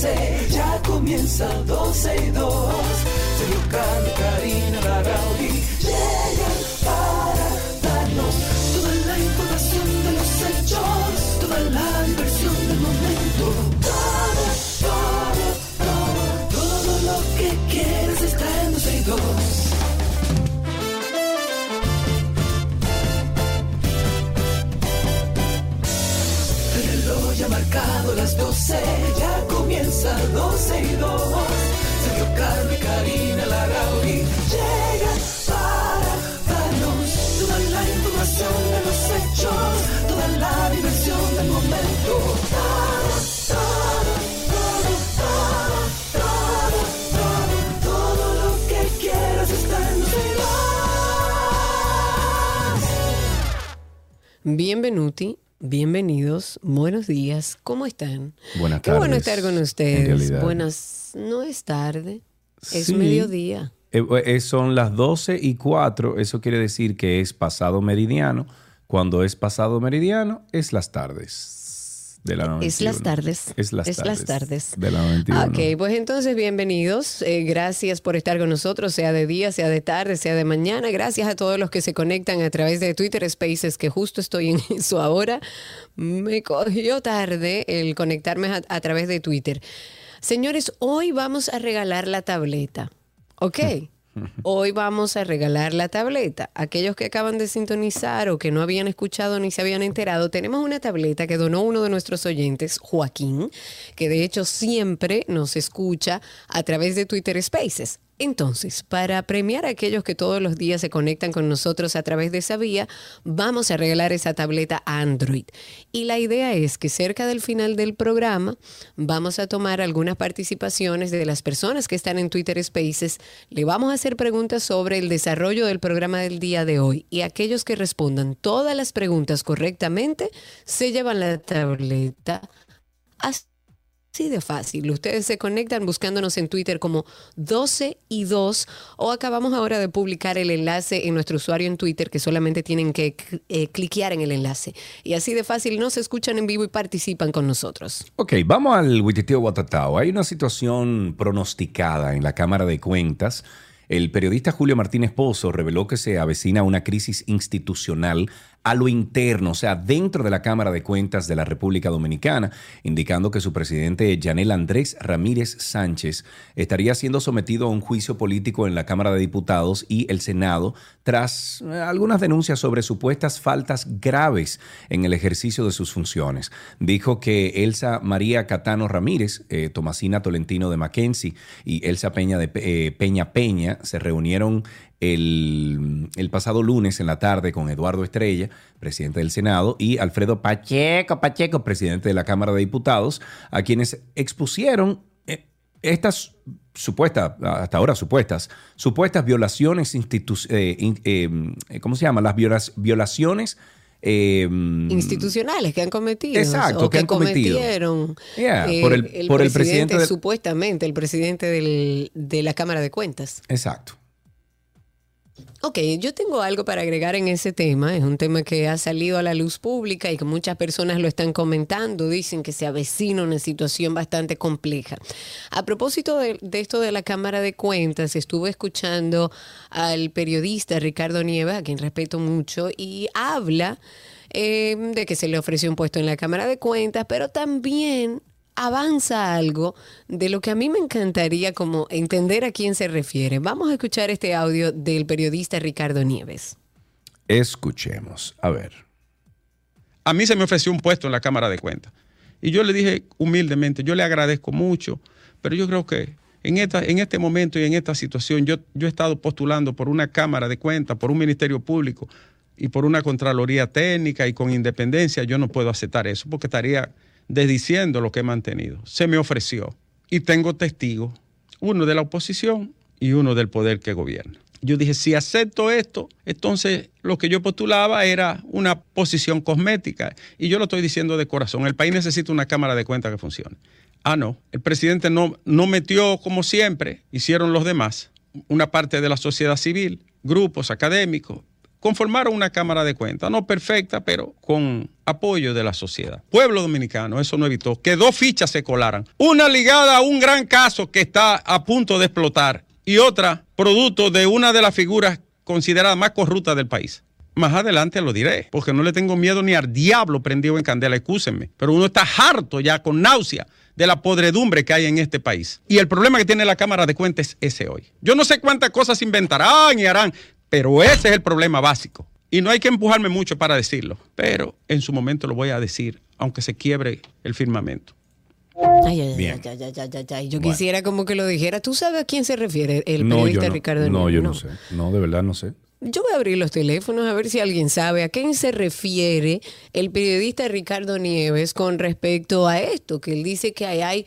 12, ya comienza 12 y 2. Sergio Carlos, Karina, Barraudí llegan para darnos toda la información de los hechos, toda la diversión del momento. Todo, todo, todo, todo lo que quieres está en 12 y 2. El reloj ya ha marcado las 12, comienza 12 y 2. Sergio y Karina Larrauri llegan para darnos toda la información de los hechos, toda la diversión del momento. Todo, todo, todo, todo, todo, todo, lo que quieras está en 12 y 2. Bienvenuti, bienvenidos, buenos días, ¿cómo están? Buenas Qué bueno tardes, estar con ustedes. Buenas, no es tarde, es Sí. mediodía. Eh, eh, son las 12 y 4, eso quiere decir que es pasado meridiano. Cuando es pasado meridiano, es las tardes de la 91. Es las tardes. Es las Es tardes. las tardes. De la 91. Ok, pues entonces bienvenidos. Eh, gracias por estar con nosotros, sea de día, sea de tarde, sea de mañana. Gracias a todos los que se conectan a través de Twitter Spaces, que justo estoy en eso ahora. Me cogió tarde el conectarme a, a través de Twitter. Señores, hoy vamos a regalar la tableta. ¿Ok? Hoy vamos a regalar la tableta. Aquellos que acaban de sintonizar o que no habían escuchado ni se habían enterado, tenemos una tableta que donó uno de nuestros oyentes, Joaquín, que de hecho siempre nos escucha a través de Twitter Spaces. Entonces, para premiar a aquellos que todos los días se conectan con nosotros a través de esa vía, vamos a regalar esa tableta Android. Y la idea es que cerca del final del programa vamos a tomar algunas participaciones de las personas que están en Twitter Spaces. Le vamos a hacer preguntas sobre el desarrollo del programa del día de hoy. Y aquellos que respondan todas las preguntas correctamente se llevan la tableta. Así de fácil. Ustedes se conectan buscándonos en Twitter como 12 y 2 o acabamos ahora de publicar el enlace en nuestro usuario en Twitter que solamente tienen que eh, cliquear en el enlace. Y así de fácil nos escuchan en vivo y participan con nosotros. Ok, vamos al Wititio Guatatao. Hay una situación pronosticada en la Cámara de Cuentas. El periodista Julio Martínez Pozo reveló que se avecina una crisis institucional a lo interno, o sea, dentro de la Cámara de Cuentas de la República Dominicana, indicando que su presidente Yanel Andrés Ramírez Sánchez estaría siendo sometido a un juicio político en la Cámara de Diputados y el Senado tras eh, algunas denuncias sobre supuestas faltas graves en el ejercicio de sus funciones. Dijo que Elsa María Catano Ramírez, eh, Tomasina Tolentino de Mackenzie y Elsa Peña de eh, Peña Peña se reunieron el, el, pasado lunes en la tarde con Eduardo Estrella, presidente del Senado, y Alfredo Pacheco, Pacheco, presidente de la Cámara de Diputados, a quienes expusieron eh, estas supuestas, hasta ahora supuestas, supuestas violaciones institucionales, eh, eh, ¿cómo se llama? Las viola violaciones eh, institucionales que han cometido exacto o que, que han cometido cometieron yeah, eh, por el, el por el presidente, presidente supuestamente el presidente del- de la Cámara de Cuentas. exacto Ok, yo tengo algo para agregar en ese tema. Es un tema que ha salido a la luz pública y que muchas personas lo están comentando. Dicen que se avecina una situación bastante compleja. A propósito de, esto de la Cámara de Cuentas, estuve escuchando al periodista Ricardo Nieves, a quien respeto mucho, y habla eh, de que se le ofreció un puesto en la Cámara de Cuentas, pero también avanza algo de lo que a mí me encantaría como entender a quién se refiere. Vamos a escuchar este audio del periodista Ricardo Nieves. escuchemos a ver a mí se me ofreció un puesto en la Cámara de Cuentas. Y yo le dije humildemente, yo le agradezco mucho, pero yo creo que en, esta, en este momento y en esta situación yo, yo he estado postulando por una Cámara de Cuentas, por un Ministerio Público y por una Contraloría Técnica y con independencia. Yo no puedo aceptar eso porque estaría desdiciendo lo que he mantenido. Se me ofreció y tengo testigos, uno de la oposición y uno del poder que gobierna. Yo dije, si acepto esto, entonces lo que yo postulaba era una posición cosmética. Y yo lo estoy diciendo de corazón. El país necesita una Cámara de Cuentas que funcione. Ah, no. El presidente no, no metió, como siempre, hicieron los demás, una parte de la sociedad civil, grupos académicos, conformaron una Cámara de Cuentas, no perfecta, pero con apoyo de la sociedad. Pueblo dominicano, eso no evitó que dos fichas se colaran. Una ligada a un gran caso que está a punto de explotar y otra producto de una de las figuras consideradas más corruptas del país. Más adelante lo diré, porque no le tengo miedo ni al diablo prendido en candela, excúsenme. Pero uno está harto ya con náusea de la podredumbre que hay en este país. Y el problema que tiene la Cámara de Cuentas es ese hoy. Yo no sé cuántas cosas inventarán y harán, pero ese es el problema básico. Y no hay que empujarme mucho para decirlo, pero en su momento lo voy a decir, aunque se quiebre el firmamento. Ay, ay, Bien. ay, ay, ay, ay, ay. Yo Bueno. quisiera como que lo dijera. ¿Tú sabes a quién se refiere el No, periodista no, Ricardo no, Nieves? yo no sé. No, de verdad no sé. Yo voy a abrir los teléfonos a ver si alguien sabe a quién se refiere el periodista Ricardo Nieves con respecto a esto, que él dice que ahí hay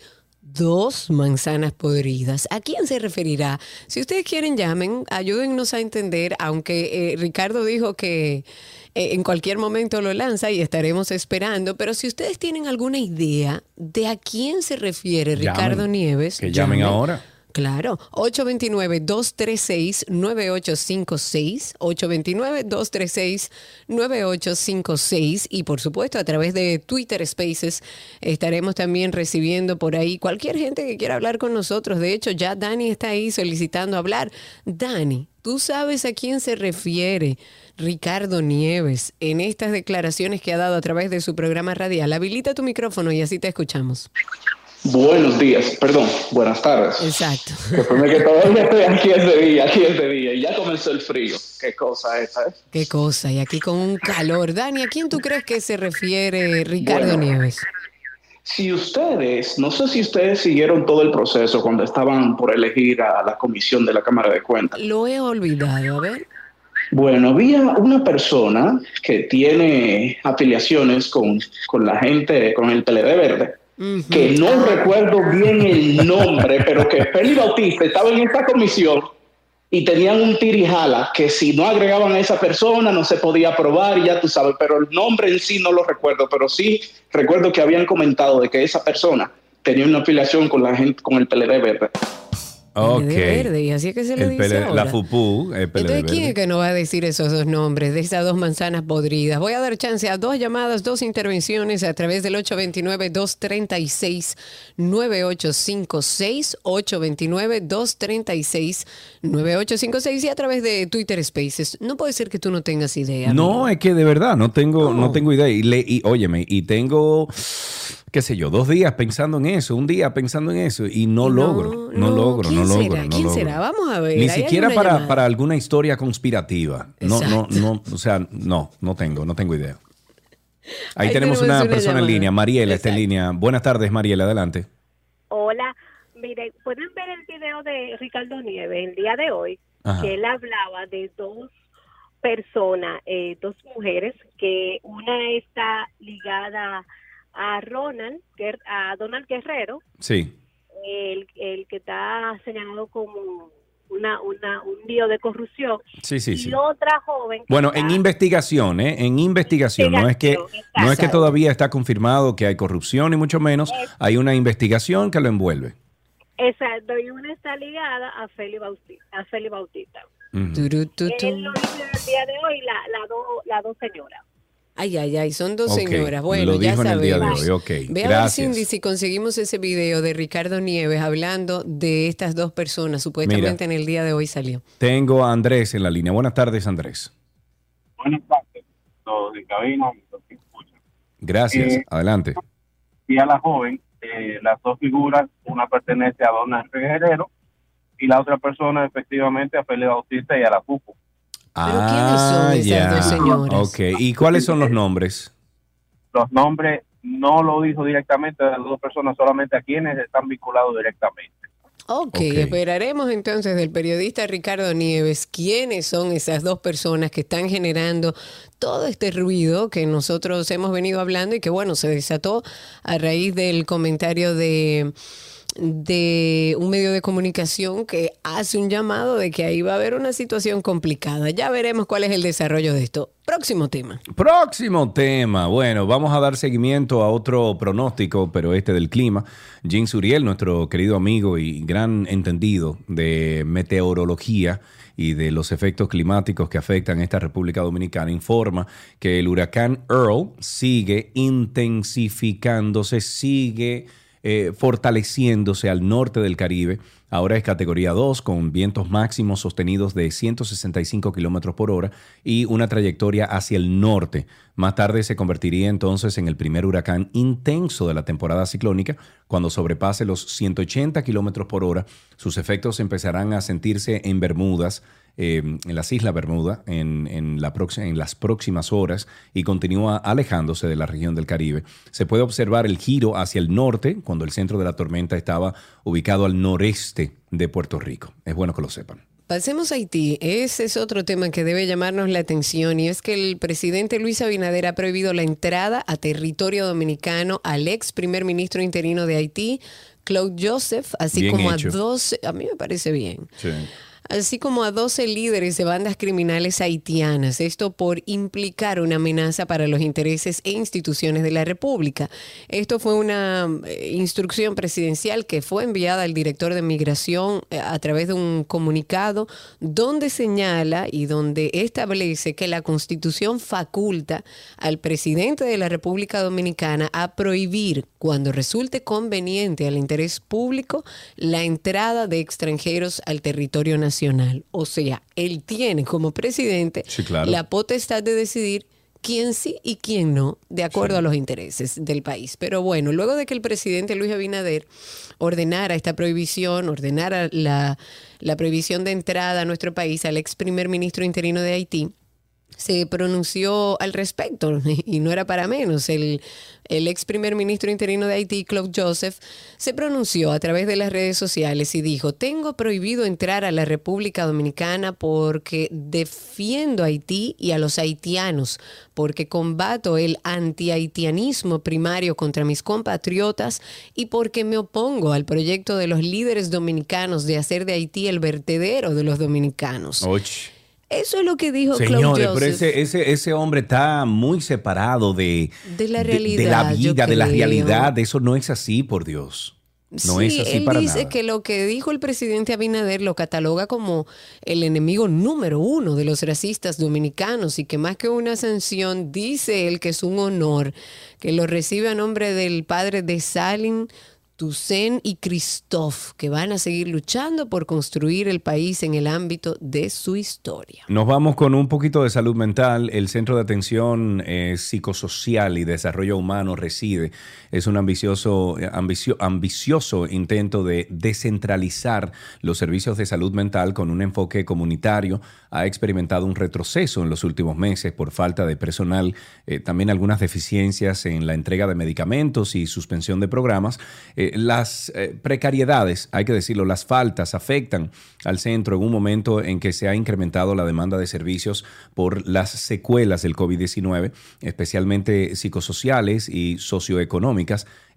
dos manzanas podridas. ¿A quién se referirá? Si ustedes quieren, llamen, ayúdennos a entender, aunque eh, Ricardo dijo que eh, en cualquier momento lo lanza y estaremos esperando, pero si ustedes tienen alguna idea de a quién se refiere Ricardo. Nieves, Que llamen ahora. Claro, 829-236-9856, 829-236-9856 y por supuesto a través de Twitter Spaces estaremos también recibiendo por ahí cualquier gente que quiera hablar con nosotros. De hecho, ya Dani está ahí solicitando hablar. Dani, ¿tú sabes a quién se refiere Ricardo Nieves en estas declaraciones que ha dado a través de su programa radial? Habilita tu micrófono y así te escuchamos. Buenos días, perdón, buenas tardes. Exacto. Recuerden que todavía estoy aquí este día, aquí este día, y ya comenzó el frío. Qué cosa esa, ¿eh? Qué cosa, y aquí con un calor. Dani, ¿a quién tú crees que se refiere Ricardo Bueno. Nieves? Si ustedes, no sé si ustedes siguieron todo el proceso cuando estaban por elegir a la comisión de la Cámara de Cuentas. Lo he olvidado, a ver. Bueno, había una persona que tiene afiliaciones con, con la gente, con el PLD Verde, Que no recuerdo bien el nombre, pero que Félix Bautista estaba en esta comisión y tenían un tirijala que si no agregaban a esa persona no se podía aprobar y ya tú sabes, pero el nombre en sí no lo recuerdo, pero sí recuerdo que habían comentado de que esa persona tenía una afiliación con la gente, con el PLD Verde. Ok. PLD verde, y así es que se le El dice PLD ahora. la FUPU, el PLD Entonces, ¿quién es que nos va a decir esos dos nombres de esas dos manzanas podridas? Voy a dar chance a dos llamadas, dos intervenciones a través del 829-236-9856, 829-236-9856 y a través de Twitter Spaces. No puede ser que tú no tengas idea. No, es que de verdad no tengo, no tengo idea. Y, le, y óyeme, y tengo, qué sé yo, dos días pensando en eso, un día pensando en eso, y no, logro, no, logro, ¿Quién no logro. será? no ¿Quién logro. será? Vamos a ver. Ni siquiera para, para alguna historia conspirativa. No, no, no, o sea, no, no tengo, no tengo idea. Ahí, Ahí tenemos tenemos una una persona en línea, Mariela está en línea. Buenas tardes, Mariela, adelante. Hola, mire, pueden ver el video de Ricardo Nieves el día de hoy, Ajá. que él hablaba de dos personas, eh, dos mujeres, que una está ligada a Ronald, Guer- a Donald Guerrero, Sí, el, el que está señalado como una, una, un lío de corrupción, sí, sí, y sí. otra joven. Bueno, está- en investigación, ¿eh? En investigación. No es que, no es que todavía está confirmado que hay corrupción, ni mucho menos. Hay una investigación que lo envuelve. Exacto, y una está ligada a Feli Bautista. A Feli Bautista. Él lo dice el día de hoy, la, la do- las dos señoras. Ay, ay, ay, son dos señoras. Bueno, lo ya dijo en el día de sabemos. hoy, ok, Ve a ver. Cindy, si conseguimos ese video de Ricardo Nieves hablando de estas dos personas. Supuestamente en el día de hoy salió. Tengo a Andrés en la línea. Buenas tardes, Andrés. Buenas tardes, todos de cabina y los que escuchan. Gracias. Eh, Adelante. Y a la joven, eh, las dos figuras, una pertenece a Dona Guerrero y la otra persona efectivamente a Félix Bautista y a la FUPU. ¿Pero quiénes son esas dos señoras? Ah, Ok. ¿Y cuáles son los nombres? Los nombres no lo dijo directamente a las dos personas, solamente a quienes están vinculados directamente. Ok, Ok. esperaremos entonces del periodista Ricardo Nieves quiénes son esas dos personas que están generando todo este ruido que nosotros hemos venido hablando y que bueno, se desató a raíz del comentario de de un medio de comunicación que hace un llamado de que ahí va a haber una situación complicada. Ya veremos cuál es el desarrollo de esto. Próximo tema. Próximo tema. Bueno, vamos a dar seguimiento a otro pronóstico, pero este del clima. Jim Suriel, nuestro querido amigo y gran entendido de meteorología, y de los efectos climáticos que afectan a esta República Dominicana, informa que el huracán Earl sigue intensificándose, sigue eh, fortaleciéndose al norte del Caribe. Ahora es categoría 2 con vientos máximos sostenidos de 165 kilómetros por hora y una trayectoria hacia el norte. Más tarde se convertiría entonces en el primer huracán intenso de la temporada ciclónica. Cuando sobrepase los 180 kilómetros por hora, sus efectos empezarán a sentirse en Bermudas, eh, en las Islas Bermuda en, en, la en, las próximas horas y continúa alejándose de la región del Caribe. Se puede observar el giro hacia el norte cuando el centro de la tormenta estaba ubicado al noreste de Puerto Rico. Es bueno que lo sepan. Pasemos a Haití. Ese es otro tema que debe llamarnos la atención y es que el presidente Luis Abinader ha prohibido la entrada a territorio dominicano al ex primer ministro interino de Haití, Claude Joseph, así Bien como hecho. a 12, a mí me parece bien Sí. Así como a 12 líderes de bandas criminales haitianas, esto por implicar una amenaza para los intereses e instituciones de la República. Esto fue una eh, instrucción presidencial que fue enviada al director de migración eh, a través de un comunicado donde señala y donde establece que la Constitución faculta al presidente de la República Dominicana a prohibir cuando resulte conveniente al interés público la entrada de extranjeros al territorio nacional. O sea, él tiene como presidente Sí, claro. la potestad de decidir quién sí y quién no, de acuerdo a los intereses del país. Pero bueno, luego de que el presidente Luis Abinader ordenara esta prohibición, ordenara la, la prohibición de entrada a nuestro país al ex primer ministro interino de Haití, se pronunció al respecto y no era para menos. El, ex primer ministro interino de Haití, Claude Joseph, se pronunció a través de las redes sociales y dijo, tengo prohibido entrar a la República Dominicana porque defiendo a Haití y a los haitianos, porque combato el anti-haitianismo primario contra mis compatriotas y porque me opongo al proyecto de los líderes dominicanos de hacer de Haití el vertedero de los dominicanos. Eso es lo que dijo Señores, pero ese, ese, ese hombre está muy separado de, De la de- de, realidad, la vida, de la realidad. Eso no es así, por Dios. No sí, es así él para dice nada. que lo que dijo el presidente Abinader lo cataloga como el enemigo número uno de los racistas dominicanos y que más que una sanción, dice él que es un honor que lo recibe a nombre del padre de Salim, Toussaint y Christophe, que van a seguir luchando por construir el país en el ámbito de su historia. Nos vamos con un poquito de salud mental. El Centro de Atención eh, Psicosocial y Desarrollo Humano reside. Es un ambicioso, eh, ambicio- ambicioso intento de descentralizar los servicios de salud mental con un enfoque comunitario. Ha experimentado un retroceso en los últimos meses por falta de personal, eh, también algunas deficiencias en la entrega de medicamentos y suspensión de programas. Eh, las precariedades, hay que decirlo, las faltas afectan al centro en un momento en que se ha incrementado la demanda de servicios por las secuelas del COVID-19, especialmente psicosociales y socioeconómicas,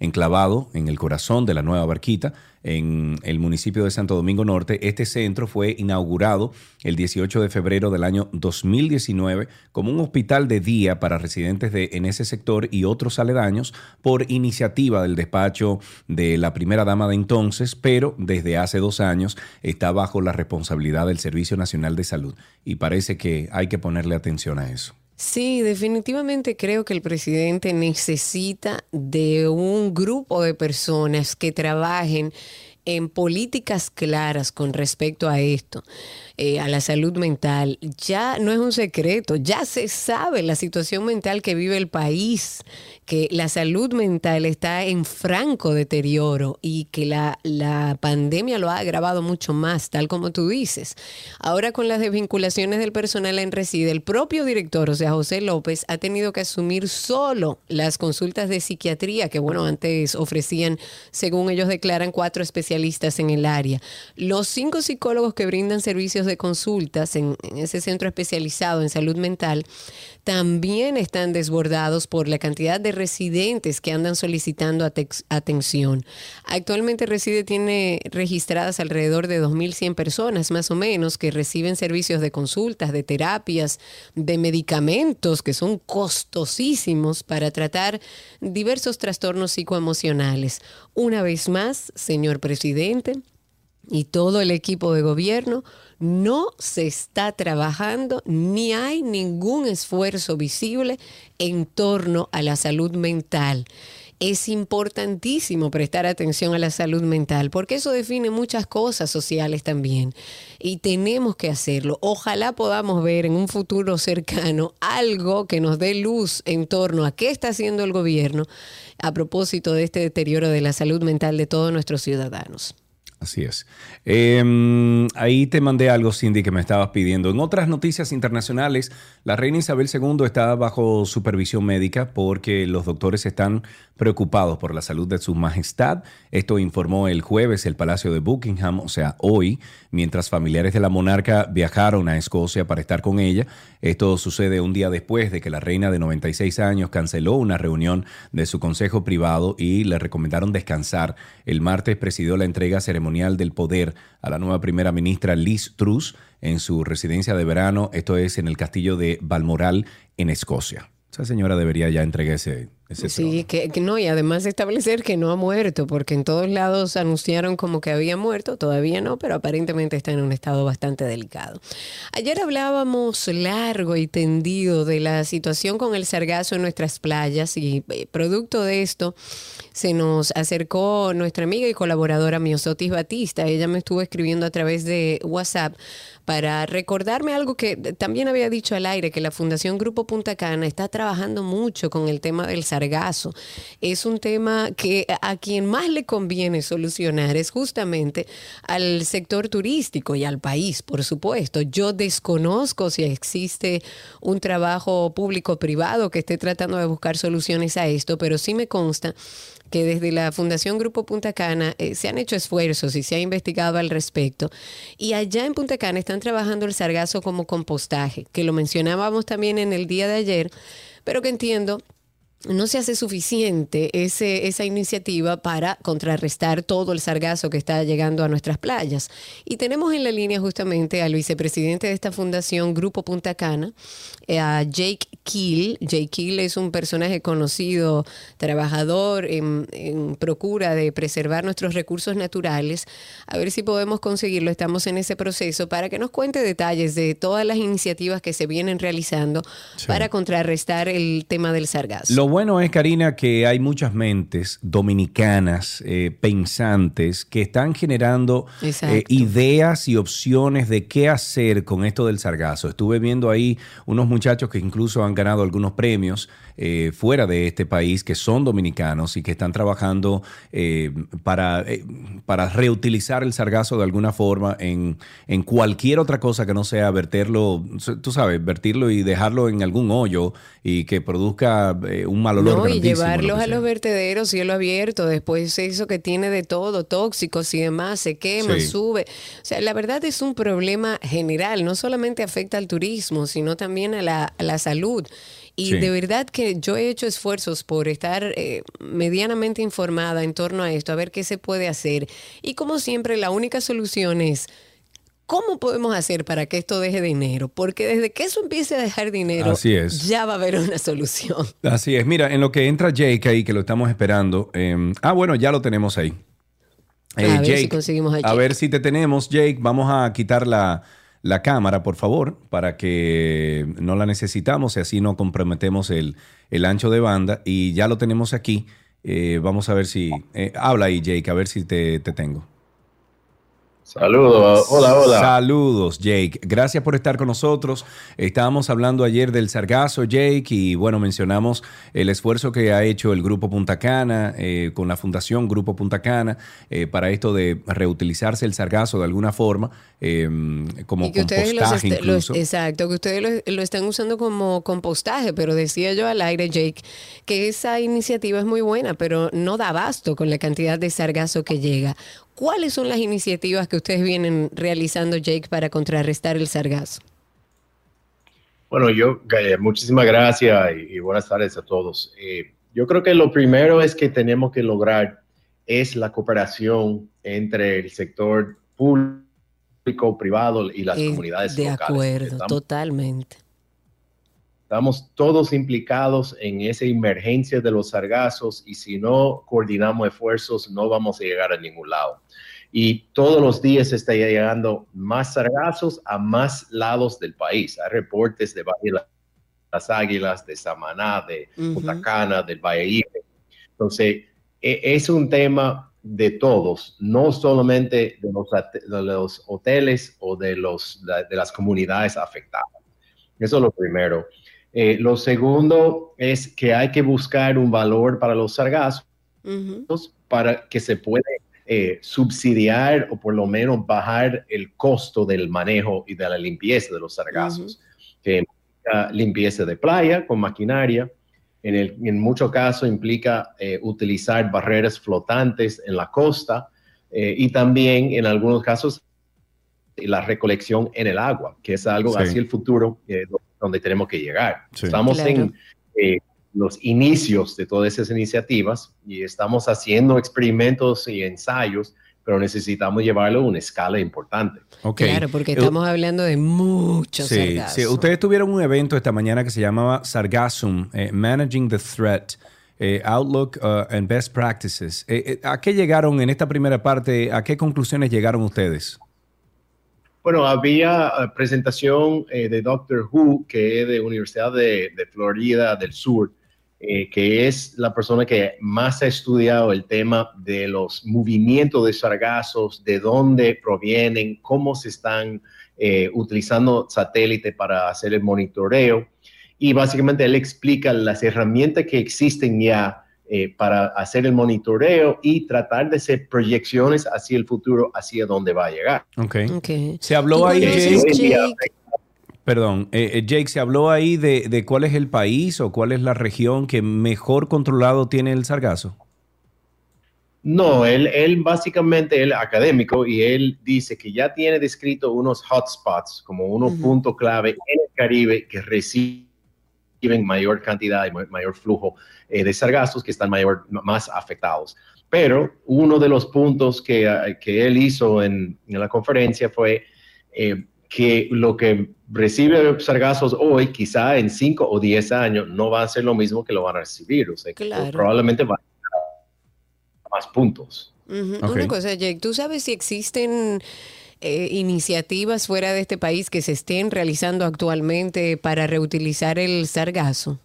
enclavado en el corazón de la Nueva Barquita, en el municipio de Santo Domingo Norte. Este centro fue inaugurado el 18 de febrero del año 2019 como un hospital de día para residentes de, en ese sector y otros aledaños por iniciativa del despacho de la primera dama de entonces, pero desde hace dos años está bajo la responsabilidad del Servicio Nacional de Salud y parece que hay que ponerle atención a eso. Sí, definitivamente creo que el presidente necesita de un grupo de personas que trabajen en políticas claras con respecto a esto, eh, a la salud mental. Ya no es un secreto, ya se sabe la situación mental que vive el país, que la salud mental está en franco deterioro y que la, la pandemia lo ha agravado mucho más, tal como tú dices. Ahora con las desvinculaciones del personal en reside, el propio director, o sea, José López, ha tenido que asumir solo las consultas de psiquiatría, que bueno, antes ofrecían, según ellos declaran, cuatro especialistas en el área. Los cinco psicólogos que brindan servicios de consultas en, en ese centro especializado en salud mental también están desbordados por la cantidad de residentes que andan solicitando atención. Actualmente Reside tiene registradas alrededor de 2.100 personas más o menos que reciben servicios de consultas, de terapias, de medicamentos que son costosísimos para tratar diversos trastornos psicoemocionales. Una vez más, señor presidente, y todo el equipo de gobierno, no se está trabajando ni hay ningún esfuerzo visible en torno a la salud mental. Es importantísimo prestar atención a la salud mental porque eso define muchas cosas sociales también y tenemos que hacerlo. Ojalá podamos ver en un futuro cercano algo que nos dé luz en torno a qué está haciendo el gobierno a propósito de este deterioro de la salud mental de todos nuestros ciudadanos. Así es. Em, ahí te mandé algo, Cindy, que me estabas pidiendo. En otras noticias internacionales, la reina Isabel II está bajo supervisión médica porque los doctores están preocupados por la salud de su majestad. Esto informó el jueves el Palacio de Buckingham, o sea, hoy, mientras familiares de la monarca viajaron a Escocia para estar con ella. Esto sucede un día después de que la reina de 96 años canceló una reunión de su consejo privado y le recomendaron descansar. El martes presidió la entrega ceremonial del poder a la nueva primera ministra Liz Truss en su residencia de verano, esto es en el castillo de Balmoral, en Escocia. Esa señora debería ya entregarse sí, que, no, y además establecer que no ha muerto, porque en todos lados anunciaron como que había muerto, todavía no, pero aparentemente está en un estado bastante delicado. Ayer hablábamos largo y tendido de la situación con el sargazo en nuestras playas y eh, producto de esto se nos acercó nuestra amiga y colaboradora Miosotis Batista. Ella me estuvo escribiendo a través de WhatsApp para recordarme algo que también había dicho al aire, que la Fundación Grupo Punta Cana está trabajando mucho con el tema del sargazo. Es un tema que a quien más le conviene solucionar es justamente al sector turístico y al país, por supuesto. Yo desconozco si existe un trabajo público-privado que esté tratando de buscar soluciones a esto, pero sí me consta que desde la Fundación Grupo Punta Cana eh, se han hecho esfuerzos y se ha investigado al respecto. Y allá en Punta Cana están trabajando el sargazo como compostaje, que lo mencionábamos también en el día de ayer, pero que entiendo no se hace suficiente ese, esa iniciativa para contrarrestar todo el sargazo que está llegando a nuestras playas. Y tenemos en la línea justamente al vicepresidente de esta fundación, Grupo Punta Cana, eh, a Jake Keel. Jake Keel es un personaje conocido, trabajador en, en, procura de preservar nuestros recursos naturales. A ver si podemos conseguirlo. Estamos en ese proceso para que nos cuente detalles de todas las iniciativas que se vienen realizando para contrarrestar el tema del sargazo. Lo bueno es, Karina, que hay muchas mentes dominicanas, eh, pensantes, que están generando eh, ideas y opciones de qué hacer con esto del sargazo. Estuve viendo ahí unos muchachos que incluso han ganado algunos premios eh, fuera de este país que son dominicanos y que están trabajando eh, para, eh, para reutilizar el sargazo de alguna forma en, en cualquier otra cosa que no sea verterlo, tú sabes, vertirlo y dejarlo en algún hoyo y que produzca un mal olor. No, y llevarlos a los vertederos, cielo abierto, después eso que tiene de todo, tóxicos y demás, se quema, sube. O sea, la verdad es un problema general, no solamente afecta al turismo, sino también a la, a la salud. Y de verdad que yo he hecho esfuerzos por estar eh, medianamente informada en torno a esto, a ver qué se puede hacer. Y como siempre, la única solución es... ¿Cómo podemos hacer para que esto deje dinero? Porque desde que eso empiece a dejar dinero, ya va a haber una solución. Así es. Mira, en lo que entra Jake ahí, que lo estamos esperando. Em, ah, bueno, ya lo tenemos ahí. a ver eh, si conseguimos a A ver si te tenemos, Jake. Vamos a quitar la, la cámara, por favor, para que no la necesitamos y así no comprometemos el, ancho de banda. Y ya lo tenemos aquí. Eh, vamos a ver si... Eh, habla ahí, Jake, a ver si te, te tengo. Saludos, hola, hola. Saludos, Jake. Gracias por estar con nosotros. Estábamos hablando ayer del sargazo, Jake, y bueno, mencionamos el esfuerzo que ha hecho el Grupo Punta Cana eh, con la Fundación Grupo Punta Cana eh, para esto de reutilizarse el sargazo de alguna forma eh, como compostaje incluso. exacto, que ustedes lo, lo están usando como compostaje, pero decía yo al aire, Jake, que esa iniciativa es muy buena, pero no da abasto con la cantidad de sargazo que llega. ¿Cuáles son las iniciativas que ustedes vienen realizando, Jake, para contrarrestar el sargazo? Bueno, yo, eh, muchísimas gracias y, buenas tardes a todos. Eh, yo creo que lo primero es que tenemos que lograr es la cooperación entre el sector público, privado y las comunidades locales. De acuerdo, totalmente. Estamos todos implicados en esa emergencia de los sargazos y si no coordinamos esfuerzos no vamos a llegar a ningún lado. Y todos los días está llegando más sargazos a más lados del país. Hay reportes de las Águilas, de Samaná, de Punta Cana, del Valle Entonces, e, es un tema de todos, no solamente de los, de los hoteles o de, los, de las comunidades afectadas. Eso es lo primero. Eh, lo segundo es que hay que buscar un valor para los sargazos para que se pueda eh, subsidiar o por lo menos bajar el costo del manejo y de la limpieza de los sargazos, que implica limpieza de playa con maquinaria, en, el, en muchos casos implica eh, utilizar barreras flotantes en la costa y también en algunos casos la recolección en el agua, que es algo hacia el futuro donde tenemos que llegar. Estamos en eh, los inicios de todas esas iniciativas y estamos haciendo experimentos y ensayos, pero necesitamos llevarlo a una escala importante. Claro, porque eh, estamos hablando de muchos sí, sí, Ustedes tuvieron un evento esta mañana que se llamaba Sargassum, eh, Managing the Threat. Outlook uh, and Best Practices. ¿A qué llegaron en esta primera parte? ¿A qué conclusiones llegaron ustedes? Bueno, había eh, presentación eh, de Doctor Who, que es de Universidad de, Florida del Sur, eh, que es la persona que más ha estudiado el tema de los movimientos de sargazos, de dónde provienen, cómo se están utilizando satélite para hacer el monitoreo. Y básicamente él explica las herramientas que existen ya eh, para hacer el monitoreo y tratar de hacer proyecciones hacia el futuro, hacia dónde va a llegar. Okay. Se habló ahí, Perdón, eh, eh, Jake, ¿se habló ahí de, cuál es el país o cuál es la región que mejor controlado tiene el sargazo? No, él, él básicamente, él académico, y él dice que ya tiene descrito unos hotspots, como unos puntos clave en el Caribe que reciben mayor cantidad y mayor flujo eh, de sargazos que están mayor, más afectados. Pero uno de los puntos que, eh, que él hizo en, en, la conferencia fue eh, que lo que recibe sargazos hoy, quizá en 5 o 10 años, no va a ser lo mismo que lo van a recibir. O sea, probablemente va a más puntos. Una cosa, Jake, ¿tú sabes si existen eh, iniciativas fuera de este país que se estén realizando actualmente para reutilizar el sargazo?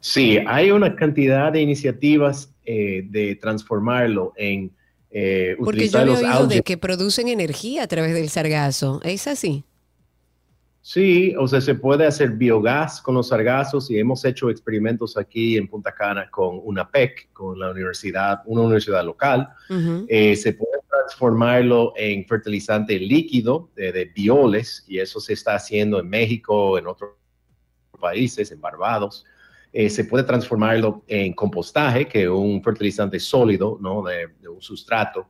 Sí, hay una cantidad de iniciativas eh, de transformarlo en eh, Porque yo he oído de que producen energía a través del sargazo. ¿Es así? Sí, o sea, se puede hacer biogás con los sargazos y hemos hecho experimentos aquí en Punta Cana con una PEC, con la universidad, una universidad local. Eh, se puede transformarlo en fertilizante líquido de, bioles y eso se está haciendo en México, en otros países, en Barbados. Eh, se puede transformarlo en compostaje, que es un fertilizante sólido, ¿no? de, de un sustrato.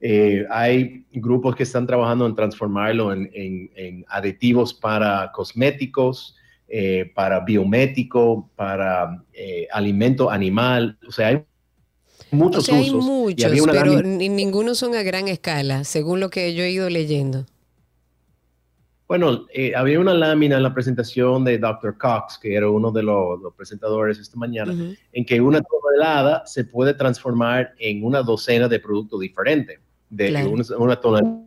Eh, hay grupos que están trabajando en transformarlo en, aditivos para cosméticos, eh, para biomédico, para alimento animal. O sea, hay muchos Hay muchos, pero ninguno son a gran escala, según lo que yo he ido leyendo. Bueno, había una lámina en la presentación de Dr. Cox, que era uno de los, presentadores esta mañana, en que una tonelada se puede transformar en una docena de productos diferentes de una, tonelada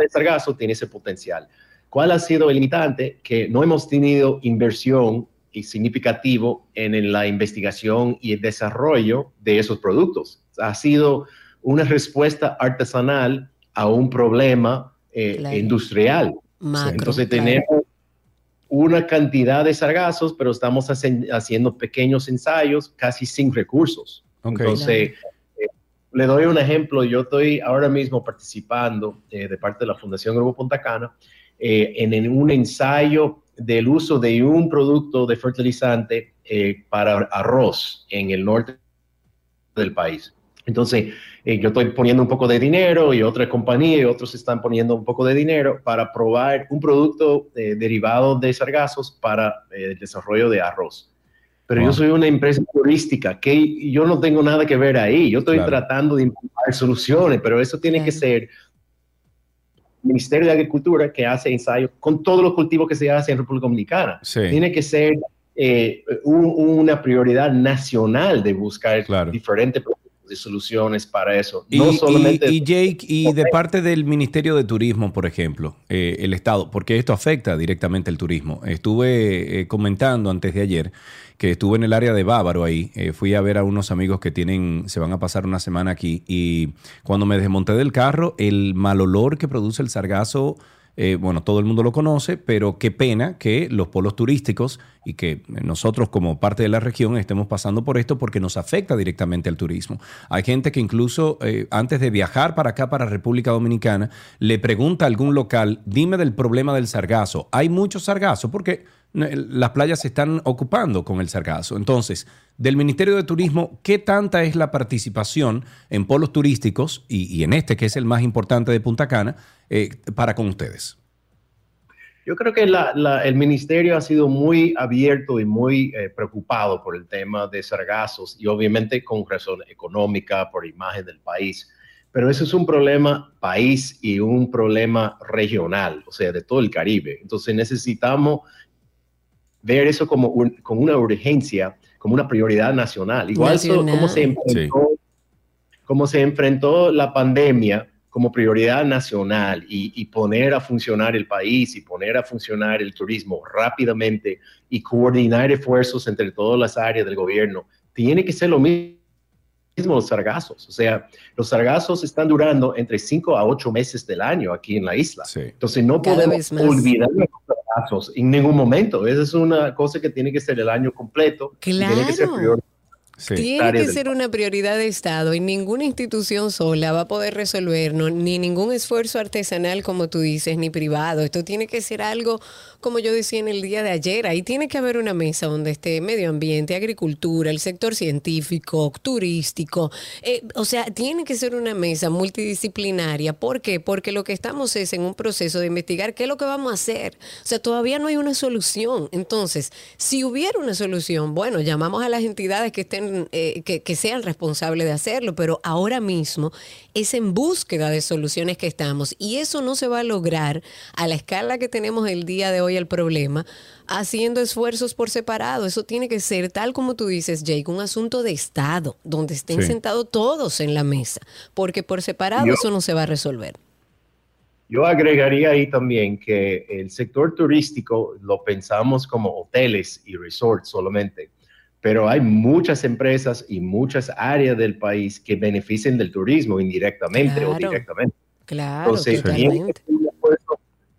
de sargazo tiene ese potencial. ¿Cuál ha sido el limitante? Que no hemos tenido inversión significativo en la investigación y el desarrollo de esos productos. Ha sido una respuesta artesanal a un problema eh, industrial. Entonces tenemos una cantidad de sargazos, pero estamos haciendo pequeños ensayos casi sin recursos. Entonces, le doy un ejemplo. Yo estoy ahora mismo participando eh, de parte de la Fundación Grupo Punta Cana eh, en, un ensayo del uso de un producto de fertilizante eh, para arroz en el norte del país. Entonces, yo estoy poniendo un poco de dinero y otra compañía y otros están poniendo un poco de dinero para probar un producto derivado de sargazos para el desarrollo de arroz. Pero yo soy una empresa turística, que yo no tengo nada que ver ahí. Yo estoy tratando de implementar soluciones, pero eso tiene que ser el Ministerio de Agricultura que hace ensayos con todos los cultivos que se hacen en República Dominicana. Tiene que ser eh, una prioridad nacional de buscar diferentes productos de soluciones para eso. Y, no y- solamente y Jake, y de parte del Ministerio de Turismo, por ejemplo, eh, el Estado, porque esto afecta directamente el turismo. Estuve eh, comentando antes de ayer que estuve en el área de Bávaro ahí, eh, fui a ver a unos amigos que tienen, se van a pasar una semana aquí, y cuando me desmonté del carro, el mal olor que produce el sargazo eh, bueno, todo el mundo lo conoce, pero qué pena que los polos turísticos y que nosotros como parte de la región estemos pasando por esto porque nos afecta directamente al turismo. Hay gente que incluso eh, antes de viajar para acá, para República Dominicana, le pregunta a algún local, dime del problema del sargazo. Hay mucho sargazo porque las playas se están ocupando con el sargazo. Entonces, del Ministerio de Turismo, ¿qué tanta es la participación en polos turísticos y, en este que es el más importante de Punta Cana eh, para con ustedes? Yo creo que el ministerio ha sido muy abierto y muy eh, preocupado por el tema de sargazos y obviamente con razón económica, por imagen del país. Pero eso es un problema país y un problema regional, o sea, de todo el Caribe. Entonces necesitamos ver eso como un- como una urgencia, como una prioridad nacional. Igual Nacional. como se enfrentó, cómo se enfrentó la pandemia como prioridad nacional y, y poner a funcionar el país y poner a funcionar el turismo rápidamente y coordinar esfuerzos entre todas las áreas del gobierno, tiene que ser lo mismo los sargazos. O sea, los sargazos están durando entre 5 a 8 meses del año aquí en la isla. Sí. Entonces no Cada podemos olvidar los sargazos en ningún momento. Esa es una cosa que tiene que ser el año completo. y Tiene que ser Claro. Sí. Tiene que ser una prioridad de Estado y ninguna institución sola va a poder resolverlo, ni ningún esfuerzo artesanal, como tú dices, ni privado. Esto tiene que ser algo, como yo decía en el día de ayer, ahí tiene que haber una mesa donde esté medio ambiente, agricultura, el sector científico, turístico. Eh, o sea, tiene que ser una mesa multidisciplinaria. ¿Por qué? Porque lo que estamos es en un proceso de investigar qué es lo que vamos a hacer. O sea, todavía no hay una solución. Entonces, si hubiera una solución, bueno, llamamos a las entidades que estén, eh, que, que sean responsables de hacerlo, pero ahora mismo es en búsqueda de soluciones que estamos. Y eso no se va a lograr a la escala que tenemos el día de hoy el problema, haciendo esfuerzos por separado. Eso tiene que ser, tal como tú dices, Jake, un asunto de Estado, donde estén Sí. sentados todos en la mesa, porque por separado Yo- eso no se va a resolver. Yo agregaría ahí también que el sector turístico lo pensamos como hoteles y resorts solamente, pero hay muchas empresas y muchas áreas del país que benefician del turismo indirectamente o Claro. directamente. Claro, Entonces, totalmente. esfuerzo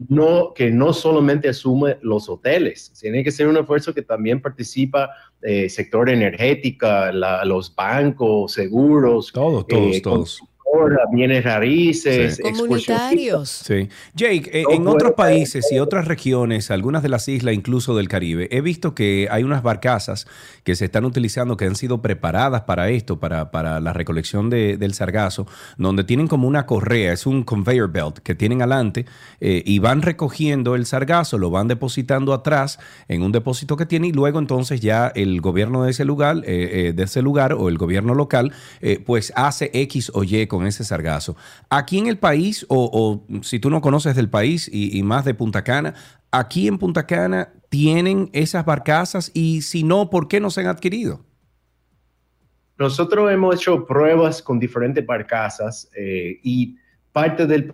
no, que no solamente asume los hoteles, tiene que ser un esfuerzo que también participa el sector energética, la- los bancos, seguros, Todos, todos, eh, todos. Constructora, bienes raíces, Sí. Comunitarios. Sí. Jake, eh, en otros países y otras regiones, algunas de las islas incluso del Caribe, he visto que hay unas barcazas que se están utilizando, que han sido preparadas para esto, para, para la recolección de- del sargazo, donde tienen como una correa, es un conveyor belt que tienen adelante eh, y van recogiendo el sargazo, lo van depositando atrás en un depósito que tiene y luego entonces ya el gobierno de ese lugar, eh, eh, de ese lugar o el gobierno local, eh, pues hace X o Y con ese sargazo. Aquí en el país, o, si tú no conoces del país y, y más de Punta Cana, aquí en Punta Cana tienen esas barcazas y si no, ¿por qué no se han adquirido? Nosotros hemos hecho pruebas con diferentes barcazas eh, y parte del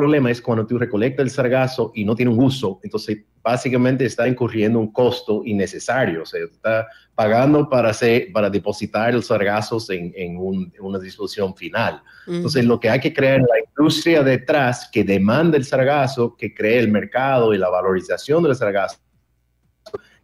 problema es cuando tú recolectas el sargazo y no tiene un uso, entonces básicamente está incurriendo un costo innecesario, o sea, está pagando para, hacer, para depositar los sargazos en, en un- en una disposición final. Entonces, lo que hay que crear es la industria detrás que demanda el sargazo, que cree el mercado y la valorización del sargazo,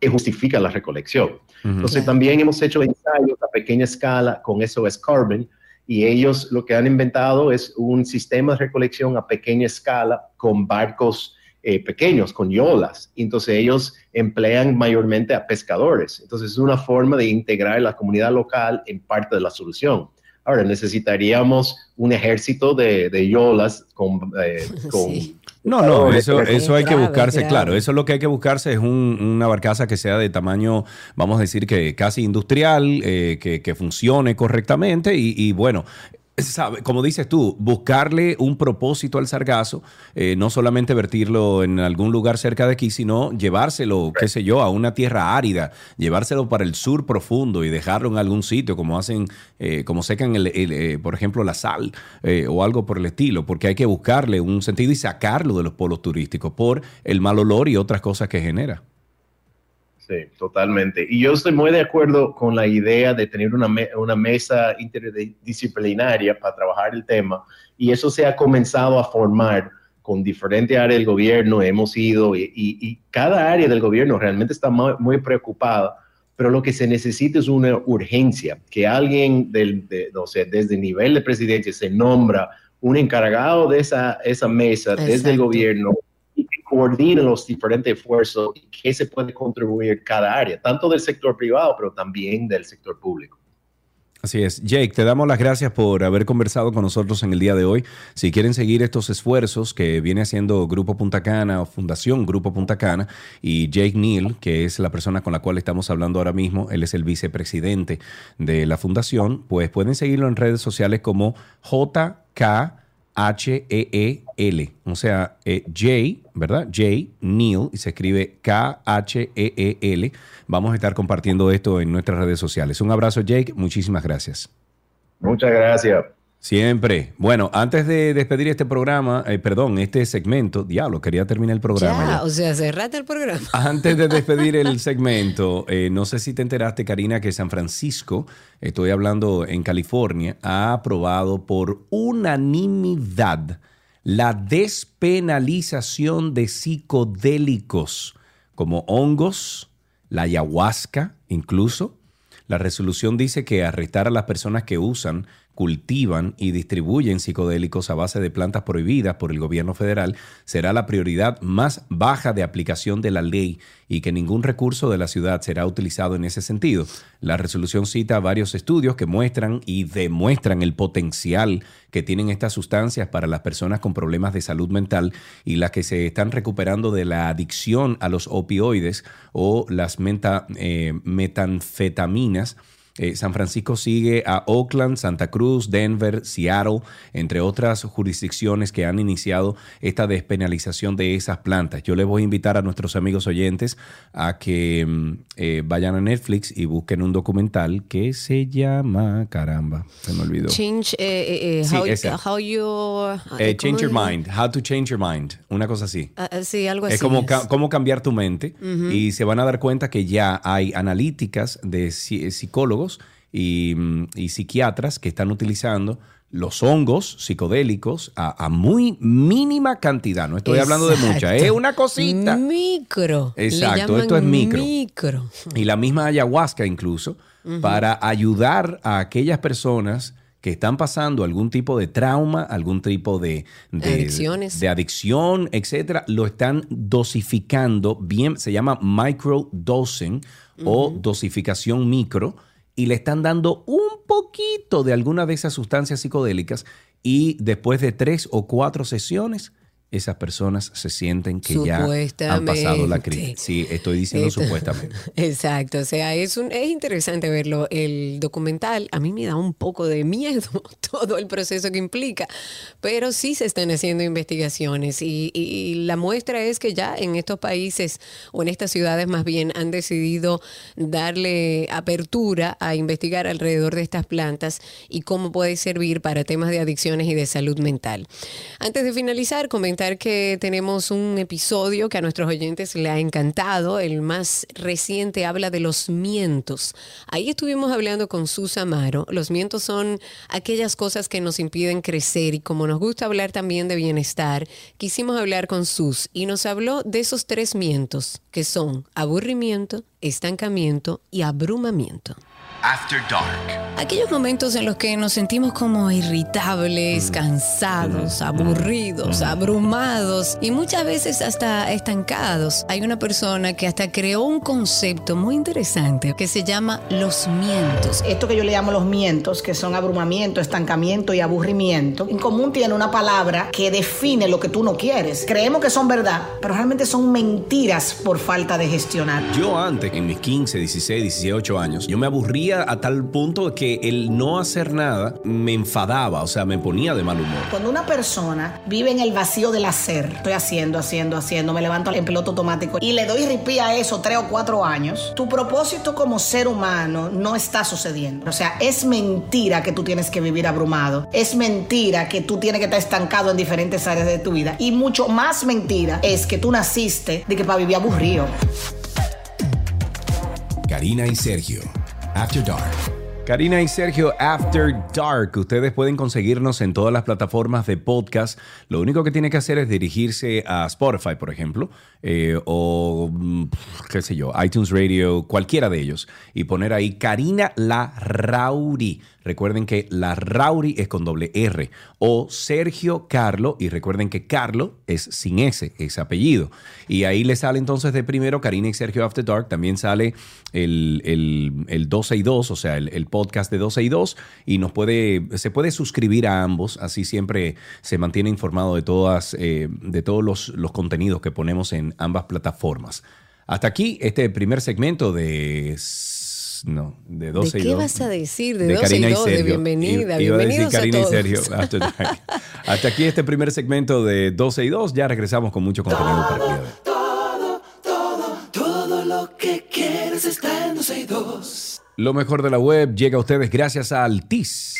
que justifica la recolección. Entonces, también hemos hecho ensayos a pequeña escala con SOS Carbon y ellos lo que han inventado es un sistema de recolección a pequeña escala con barcos eh, pequeños, con yolas. Entonces, ellos emplean mayormente a pescadores. Entonces, es una forma de integrar la comunidad local en parte de la solución. Ahora, necesitaríamos un ejército de, de yolas con... eh, con Sí. No, no, eso, eso hay que buscarse, claro. Eso es lo que hay que buscarse es un- una barcaza que sea de tamaño, vamos a decir que casi industrial, eh, que, que funcione correctamente y, y bueno. Sabe, como dices tú, buscarle un propósito al sargazo, eh, no solamente vertirlo en algún lugar cerca de aquí, sino llevárselo, qué sé yo, a una tierra árida, llevárselo para el sur profundo y dejarlo en algún sitio, como hacen, eh, como secan, el, el, eh, por ejemplo, la sal o algo por el estilo, porque hay que buscarle un sentido y sacarlo de los polos turísticos por el mal olor y otras cosas que genera. Sí, totalmente. Y yo estoy muy de acuerdo con la idea de tener una, me- una mesa interdisciplinaria para trabajar el tema. Y eso se ha comenzado a formar con diferentes áreas del gobierno. Hemos ido y, y- y cada área del gobierno realmente está muy, muy preocupada. Pero lo que se necesita es una urgencia, que alguien del, de, no sé, desde el nivel de presidencia se nombra un encargado de esa, esa mesa desde el gobierno coordine los diferentes esfuerzos y qué se puede contribuir cada área, tanto del sector privado, pero también del sector público. Así es. Jake, te damos las gracias por haber conversado con nosotros en el día de hoy. Si quieren seguir estos esfuerzos que viene haciendo Grupo Punta Cana o Fundación Grupo Punta Cana y Jake Neal, que es la persona con la cual estamos hablando ahora mismo, él es el vicepresidente de la fundación, pues pueden seguirlo en redes sociales como JK. H-E-E-L, o sea, eh, J, ¿verdad? J, Neil, y se escribe K-H-E-E-L. Vamos a estar compartiendo esto en nuestras redes sociales. Un abrazo, Jake, muchísimas gracias. Muchas gracias. Siempre. Bueno, antes de despedir este programa, eh, perdón, este segmento, diablo, quería terminar el programa. Ya, ya. o sea, cerrate el programa. Antes de despedir el segmento, eh, no sé si te enteraste, Karina, que San Francisco, estoy hablando en California, ha aprobado por unanimidad la despenalización de psicodélicos como hongos, la ayahuasca incluso. La resolución dice que arrestar a las personas que usan, cultivan y distribuyen psicodélicos a base de plantas prohibidas por el gobierno federal será la prioridad más baja de aplicación de la ley y que ningún recurso de la ciudad será utilizado en ese sentido. La resolución cita varios estudios que muestran y demuestran el potencial que tienen estas sustancias para las personas con problemas de salud mental y las que se están recuperando de la adicción a los opioides o las eh, metanfetaminas. Eh, San Francisco sigue a Oakland, Santa Cruz, Denver, Seattle, entre otras jurisdicciones que han iniciado esta despenalización de esas plantas. Yo les voy a invitar a nuestros amigos oyentes a que mm, eh, vayan a Netflix y busquen un documental que se llama, caramba, se me olvidó. Change, eh, eh, Sí, how, how you... ¿cómo change your mind, how to change your mind, una cosa así. Ah, ah, sí, algo así. Es como ca- cómo cambiar tu mente y se van a dar cuenta que ya hay analíticas de psi- psicólogos y, mm, y psiquiatras que están utilizando los hongos psicodélicos a, a muy mínima cantidad. No estoy hablando de mucha, es una cosita. Micro. Exacto, esto es micro. Micro. Y la misma ayahuasca incluso, para ayudar a aquellas personas que están pasando algún tipo de trauma, algún tipo de, de- Adicciones. de adicción, etcétera, lo están dosificando bien, se llama microdosing o dosificación micro, y le están dando un poquito de alguna de esas sustancias psicodélicas y después de tres o cuatro sesiones, esas personas se sienten que ya han pasado la crisis. Sí, estoy diciendo Esto- supuestamente. Exacto, o sea, es, un, es interesante verlo. El documental a mí me da un poco de miedo todo el proceso que implica, pero sí se están haciendo investigaciones y, y- y la muestra es que ya en estos países o en estas ciudades más bien han decidido darle apertura a investigar alrededor de estas plantas y cómo puede servir para temas de adicciones y de salud mental. Antes de finalizar, comentar que tenemos un episodio que a nuestros oyentes le ha encantado. El más reciente habla de los mientos. Ahí estuvimos hablando con Sus Amaro. Los mientos son aquellas cosas que nos impiden crecer y como nos gusta hablar también de bienestar, quisimos hablar con Sus y nos habló de esos tres mientos que son aburrimiento, estancamiento y abrumamiento. After Dark. Aquellos momentos en los que nos sentimos como irritables, cansados, aburridos, abrumados y muchas veces hasta estancados. Hay una persona que hasta creó un concepto muy interesante que se llama los mientos. Esto que yo le llamo los mientos, que son abrumamiento, estancamiento y aburrimiento, en común tiene una palabra que define lo que tú no quieres. Creemos que son verdad, pero realmente son mentiras por falta de gestionar. Yo antes, en mis 15, 16, 18 años, yo me aburría a tal punto que el no hacer nada me enfadaba, o sea, me ponía de mal humor. Cuando una persona vive en el vacío del hacer, estoy haciendo, haciendo, haciendo, me levanto en piloto automático y le doy ripí a eso tres o cuatro años, tu propósito como ser humano no está sucediendo. O sea, es mentira que tú tienes que vivir abrumado. Es mentira que tú tienes que estar estancado en diferentes áreas de tu vida. Y mucho más mentira es que tú naciste de que para vivir aburrido. Karina y Sergio. After Dark. Karina y Sergio After Dark. Ustedes pueden conseguirnos en todas las plataformas de podcast. Lo único que tiene que hacer es dirigirse a Spotify, por ejemplo, eh, o mm, qué sé yo, iTunes Radio, cualquiera de ellos, y poner ahí Karina La Rauri. Recuerden que La Rauri es con doble R. O Sergio Carlo, y recuerden que Carlo es sin S, es apellido. Y ahí le sale entonces de primero Karina y Sergio After Dark. También sale el, el, el 12 y 2, o sea, el, podcast de 12 y 2. Y nos puede, se puede suscribir a ambos. Así siempre se mantiene informado de, todas, eh, de todos los, los contenidos que ponemos en ambas plataformas. Hasta aquí este primer segmento de no, de 12 ¿De y qué 2. vas a decir? De, De 12 Karina y y 2, de bienvenida. Iba a decir Bienvenidos a, Karina y todos. Sergio. After Dark. Hasta aquí este primer segmento de 12 y 2. Ya regresamos con mucho contenido para el día. Todo, todo, todo lo que quieres está en 12 y 2. Lo mejor de la web llega a ustedes gracias a Altis.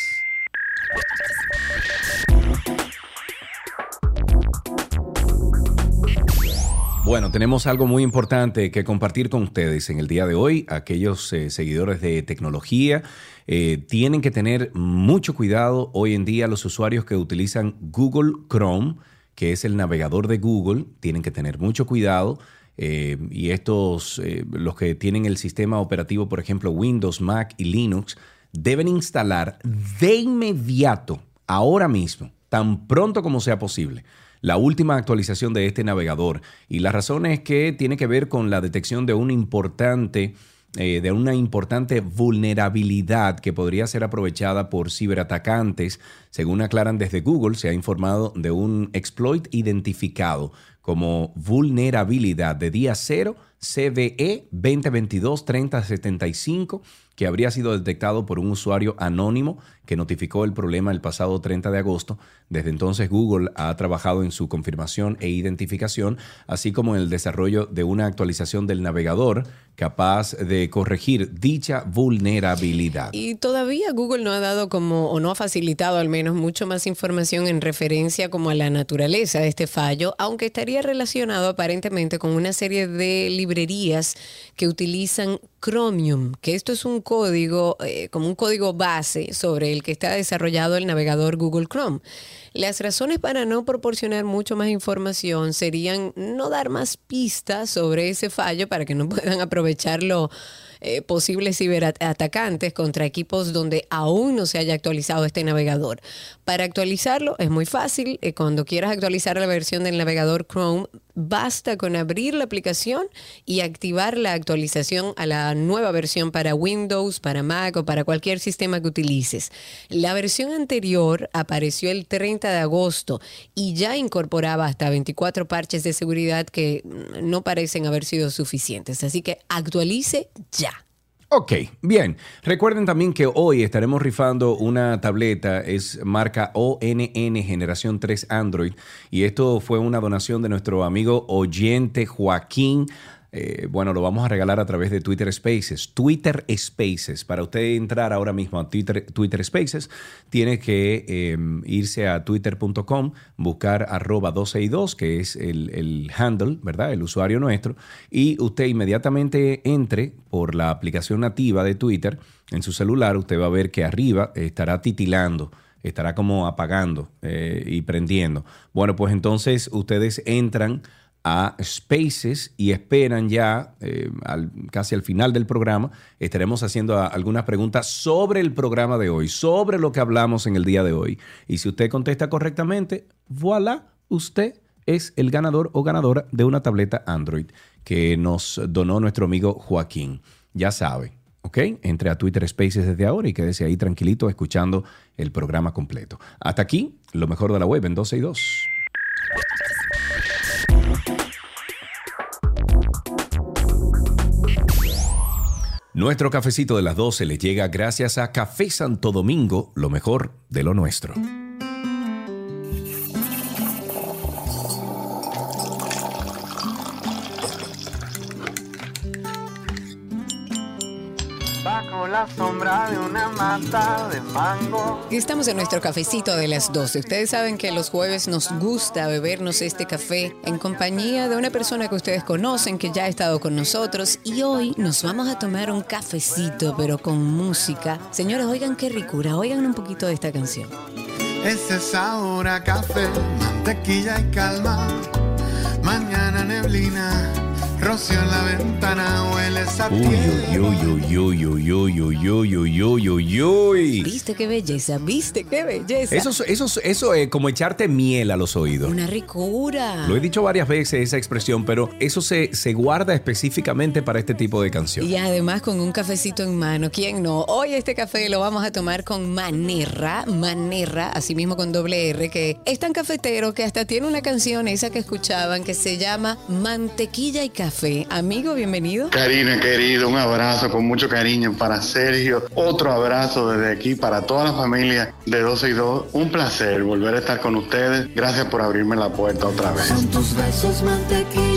Bueno, tenemos algo muy importante que compartir con ustedes en el día de hoy. Aquellos eh, seguidores de tecnología eh, tienen que tener mucho cuidado hoy en día los usuarios que utilizan Google Chrome, que es el navegador de Google, tienen que tener mucho cuidado. Eh, y estos, los que tienen el sistema operativo, por ejemplo, Windows, Mac y Linux, deben instalar de inmediato, ahora mismo, tan pronto como sea posible, la última actualización de este navegador. Y la razón es que tiene que ver con la detección de importante eh, de una importante vulnerabilidad que podría ser aprovechada por ciberatacantes. Según aclaran desde Google, se ha informado de un exploit identificado como vulnerabilidad de día cero CVE 2022-3075 que habría sido detectado por un usuario anónimo que notificó el problema el pasado 30 de agosto. Desde entonces Google ha trabajado en su confirmación e identificación, así como en el desarrollo de una actualización del navegador capaz de corregir dicha vulnerabilidad. Y todavía Google no ha dado como, o no ha facilitado al menos mucho más información en referencia como a la naturaleza de este fallo, aunque estaría relacionado aparentemente con una serie de librerías que utilizan Chromium, que esto es un código, eh, como un código base sobre el que está desarrollado el navegador Google Chrome. Las razones para no proporcionar mucho más información serían no dar más pistas sobre ese fallo para que no puedan aprovecharlo eh, posibles ciberatacantes contra equipos donde aún no se haya actualizado este navegador. Para actualizarlo es muy fácil. eh, cuando quieras actualizar la versión del navegador Chrome, basta con abrir la aplicación y activar la actualización a la nueva versión para Windows, para Mac o para cualquier sistema que utilices. La versión anterior apareció el 30 de agosto y ya incorporaba hasta 24 parches de seguridad que mm, no parecen haber sido suficientes. Así que actualice ya. Ok, bien. Recuerden también que hoy estaremos rifando una tableta, es marca ONN Generación 3 Android, y esto fue una donación de nuestro amigo oyente Joaquín. Eh, bueno, lo vamos a regalar a través de Twitter Spaces. Twitter Spaces. Para usted entrar ahora mismo a Twitter, Twitter Spaces, tiene que eh, irse a twitter.com, buscar arroba 12 y 2, que es el, el handle, ¿verdad? El usuario nuestro. Y usted inmediatamente entre por la aplicación nativa de Twitter en su celular, usted va a ver que arriba estará titilando estará como apagando eh, y prendiendo. Bueno, pues entonces ustedes entran a Spaces y esperan ya eh, casi al final del programa. Estaremos haciendo a- algunas preguntas sobre el programa de hoy, sobre lo que hablamos en el día de hoy. Y si usted contesta correctamente, voilà, usted es el ganador o ganadora de una tableta Android que nos donó nuestro amigo Joaquín. Ya sabe, ¿ok? Entre a Twitter Spaces desde ahora y quédese ahí tranquilito escuchando el programa completo. Hasta aquí, lo mejor de la web en 12 y 2. Nuestro cafecito de las 12 les llega gracias a Café Santo Domingo, lo mejor de lo nuestro. Bajo la sombra de una mata de mango. Y Estamos en nuestro cafecito de las 12. Ustedes saben que los jueves nos gusta bebernos este café en compañía de una persona que ustedes conocen, que ya ha estado con nosotros. Y hoy nos vamos a tomar un cafecito, pero con música. Señores, oigan qué ricura, oigan un poquito de esta canción. Ese sabor a café, mantequilla y calma. Mañana neblina, rocío en la ventana, huele esa Uy, piel. uy, uy, uy, uy, uy, uy, uy, uy, uy, uy, uy. ¿Viste qué belleza? ¿Viste qué belleza? Eso, es- eso, es- eso es como echarte miel a los oídos. Una ricura. Lo he dicho varias veces esa expresión, pero eso se, se guarda específicamente para este tipo de canción. Y además con un cafecito en mano, ¿quién no? Hoy este café lo vamos a tomar con Manerra, Manerra, así mismo con doble R, que es tan cafetero que hasta tiene una canción esa que escuchaban que se llama Mantequilla y Café. Amigo, bienvenido. Karina, querido, un abrazo con mucho cariño para Sergio. Otro abrazo desde aquí para toda la familia de 12 y 2. Un placer volver a estar con ustedes. Gracias por abrirme la puerta otra vez. Son tus besos, mantequilla café.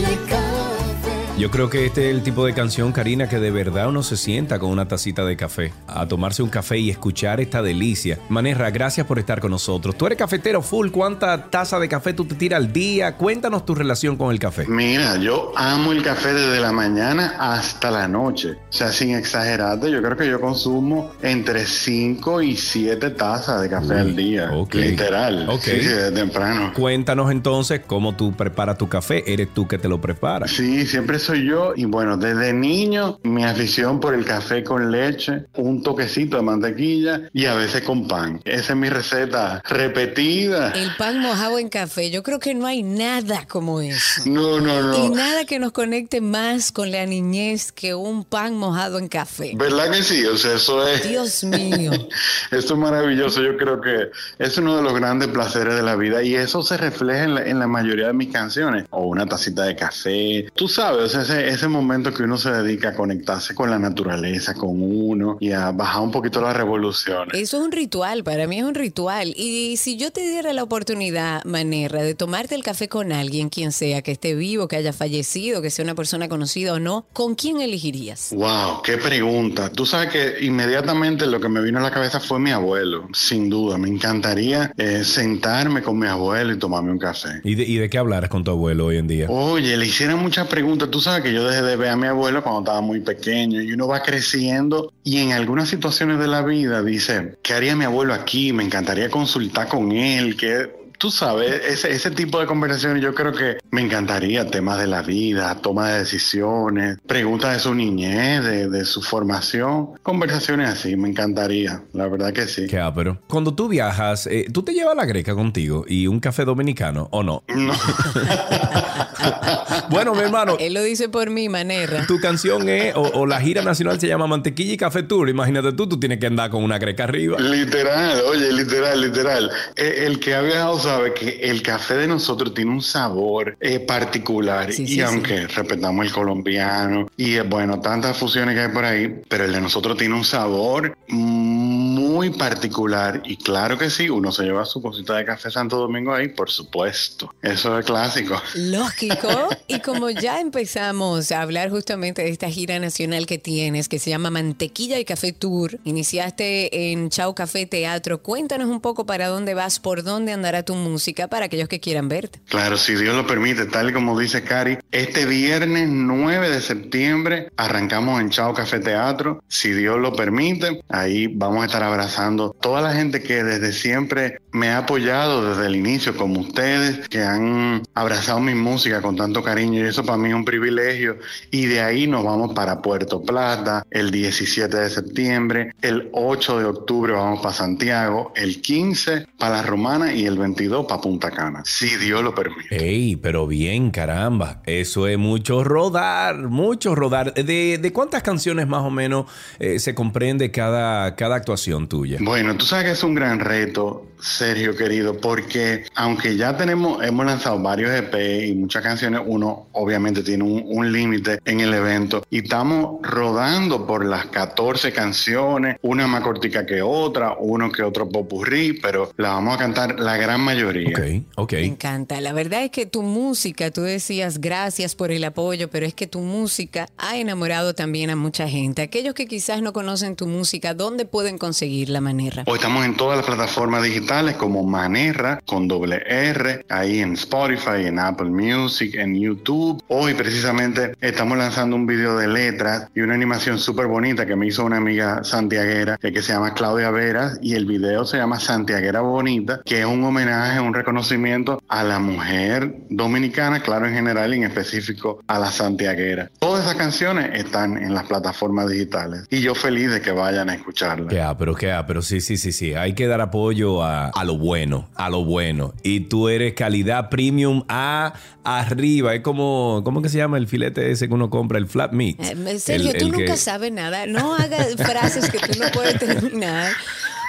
Yo creo que este es el tipo de canción, Karina, que de verdad uno se sienta con una tacita de café, a tomarse un café y escuchar esta delicia. Manerra, gracias por estar con nosotros. Tú eres cafetero full, ¿cuánta taza de café tú te tiras al día? Cuéntanos tu relación con el café. Mira, yo amo el café desde la mañana hasta la noche. O sea, sin exagerarte, yo creo que yo consumo entre 5 y 7 tazas de café al día. Literal. Ok. Sí, sí, desde temprano. Cuéntanos entonces cómo tú preparas tu café. ¿Eres tú que te lo preparas? Sí, siempre soy yo. Y bueno, desde niño, mi afición por el café con leche, un toquecito de mantequilla y a veces con pan. Esa es mi receta repetida. El pan mojado en café, yo creo que no hay nada como eso. No, no, Y no. nada que nos conecte más con la niñez que un pan mojado en café. ¿Verdad que sí? O sea, eso es... Dios mío. Esto es maravilloso. Yo creo que es uno de los grandes placeres de la vida y eso se refleja en la, en la mayoría de mis canciones. O una tacita de café. Tú sabes, o sea, ese, ese momento que uno se dedica a conectarse con la naturaleza, con uno y a bajar un poquito las revoluciones. Eso es un ritual, para mí es un ritual. Y si yo te diera la oportunidad, Manerra, de tomarte el café con alguien, quien sea, que esté vivo, que haya fallecido, que sea una persona conocida o no, ¿con quién elegirías? Wow, qué pregunta. Tú sabes que inmediatamente lo que me vino a la cabeza fue mi abuelo, sin duda. Me encantaría eh, sentarme con mi abuelo y tomarme un café. ¿Y de, y de qué hablaras con tu abuelo hoy en día? Oye, le hicieron muchas preguntas. Tú sabes que yo dejé de ver a mi abuelo cuando estaba muy pequeño y uno va creciendo y en algunas situaciones de la vida dice, ¿qué haría mi abuelo aquí? Me encantaría consultar con él, que tú sabes, ese, ese tipo de conversaciones yo creo que me encantaría, temas de la vida, toma de decisiones, preguntas de su niñez, de, de su formación, conversaciones así, me encantaría, la verdad que sí. Qué ápero. Cuando tú viajas, eh, ¿tú te llevas la greca contigo y un café dominicano o no? No. bueno, mi hermano, Él lo dice por mí, Manerra. tu canción es, o, o la gira nacional se llama Mantequilla y Café Tour. Imagínate tú, tú tienes que andar con una greca arriba. Literal, oye, literal, literal. Eh, El que ha viajado sabe que el café de nosotros tiene un sabor eh, particular Sí, y sí, sí. aunque respetamos el colombiano y eh, bueno, tantas fusiones que hay por ahí, pero el de nosotros tiene un sabor muy particular y claro que sí, uno se lleva su cosita de café Santo Domingo ahí, por supuesto. Eso es clásico. Lógico. Y como ya empezamos a hablar justamente de esta gira nacional que tienes, que se llama Mantequilla y Café Tour, iniciaste en Chao Café Teatro. Cuéntanos un poco para dónde vas, por dónde andará tu música para aquellos que quieran verte. Claro, si Dios lo permite, tal como dice Cari, este viernes 9 de septiembre arrancamos en Chao Café Teatro. Si Dios lo permite, ahí vamos a estar abrazando toda la gente que desde siempre me ha apoyado desde el inicio, como ustedes, que han abrazado mi música con tanto cariño y eso para mí es un privilegio. Y de ahí nos vamos para Puerto Plata el 17 de septiembre, el 8 de octubre vamos para Santiago, el 15 para La Romana y el 22 para Punta Cana, si Dios lo permite. Ey, pero bien, caramba. Eso es mucho rodar, mucho rodar. ¿De, de cuántas canciones más o menos eh, se comprende cada, cada actuación? tuya? Bueno, tú sabes que es un gran reto, Sergio querido, porque aunque ya tenemos, hemos lanzado varios EP y muchas canciones, uno obviamente tiene un, un límite en el evento y estamos rodando por las 14 canciones, una más cortica que otra, uno que otro popurrí, pero la vamos a cantar la gran mayoría. Ok, ok. Me encanta. La verdad es que tu música, tú decías gracias por el apoyo, pero es que tu música ha enamorado también a mucha gente. Aquellos que quizás no conocen tu música, ¿dónde pueden conseguir la manera? Hoy estamos en todas las plataformas digitales como Manerra con doble R, ahí en Spotify, en Apple Music, en YouTube. Hoy precisamente estamos lanzando un video de letras y una animación súper bonita que me hizo una amiga santiaguera que se llama Claudia Veras y el video se llama Santiaguera Bonita, que es un homenaje, un reconocimiento a la mujer dominicana, claro en general y en específico a la santiaguera. Todas esas canciones están en las plataformas digitales y yo feliz de que vayan a escucharlas. Que ah, pero que ah, pero sí, sí, sí, sí. Hay que dar apoyo a, a lo bueno, a lo bueno. Y tú eres calidad premium a arriba. Es como, ¿cómo que se llama el filete ese que uno compra? El flat meat. Eh, Sergio, El- tú el nunca que- sabes nada. No hagas frases que tú no puedes terminar.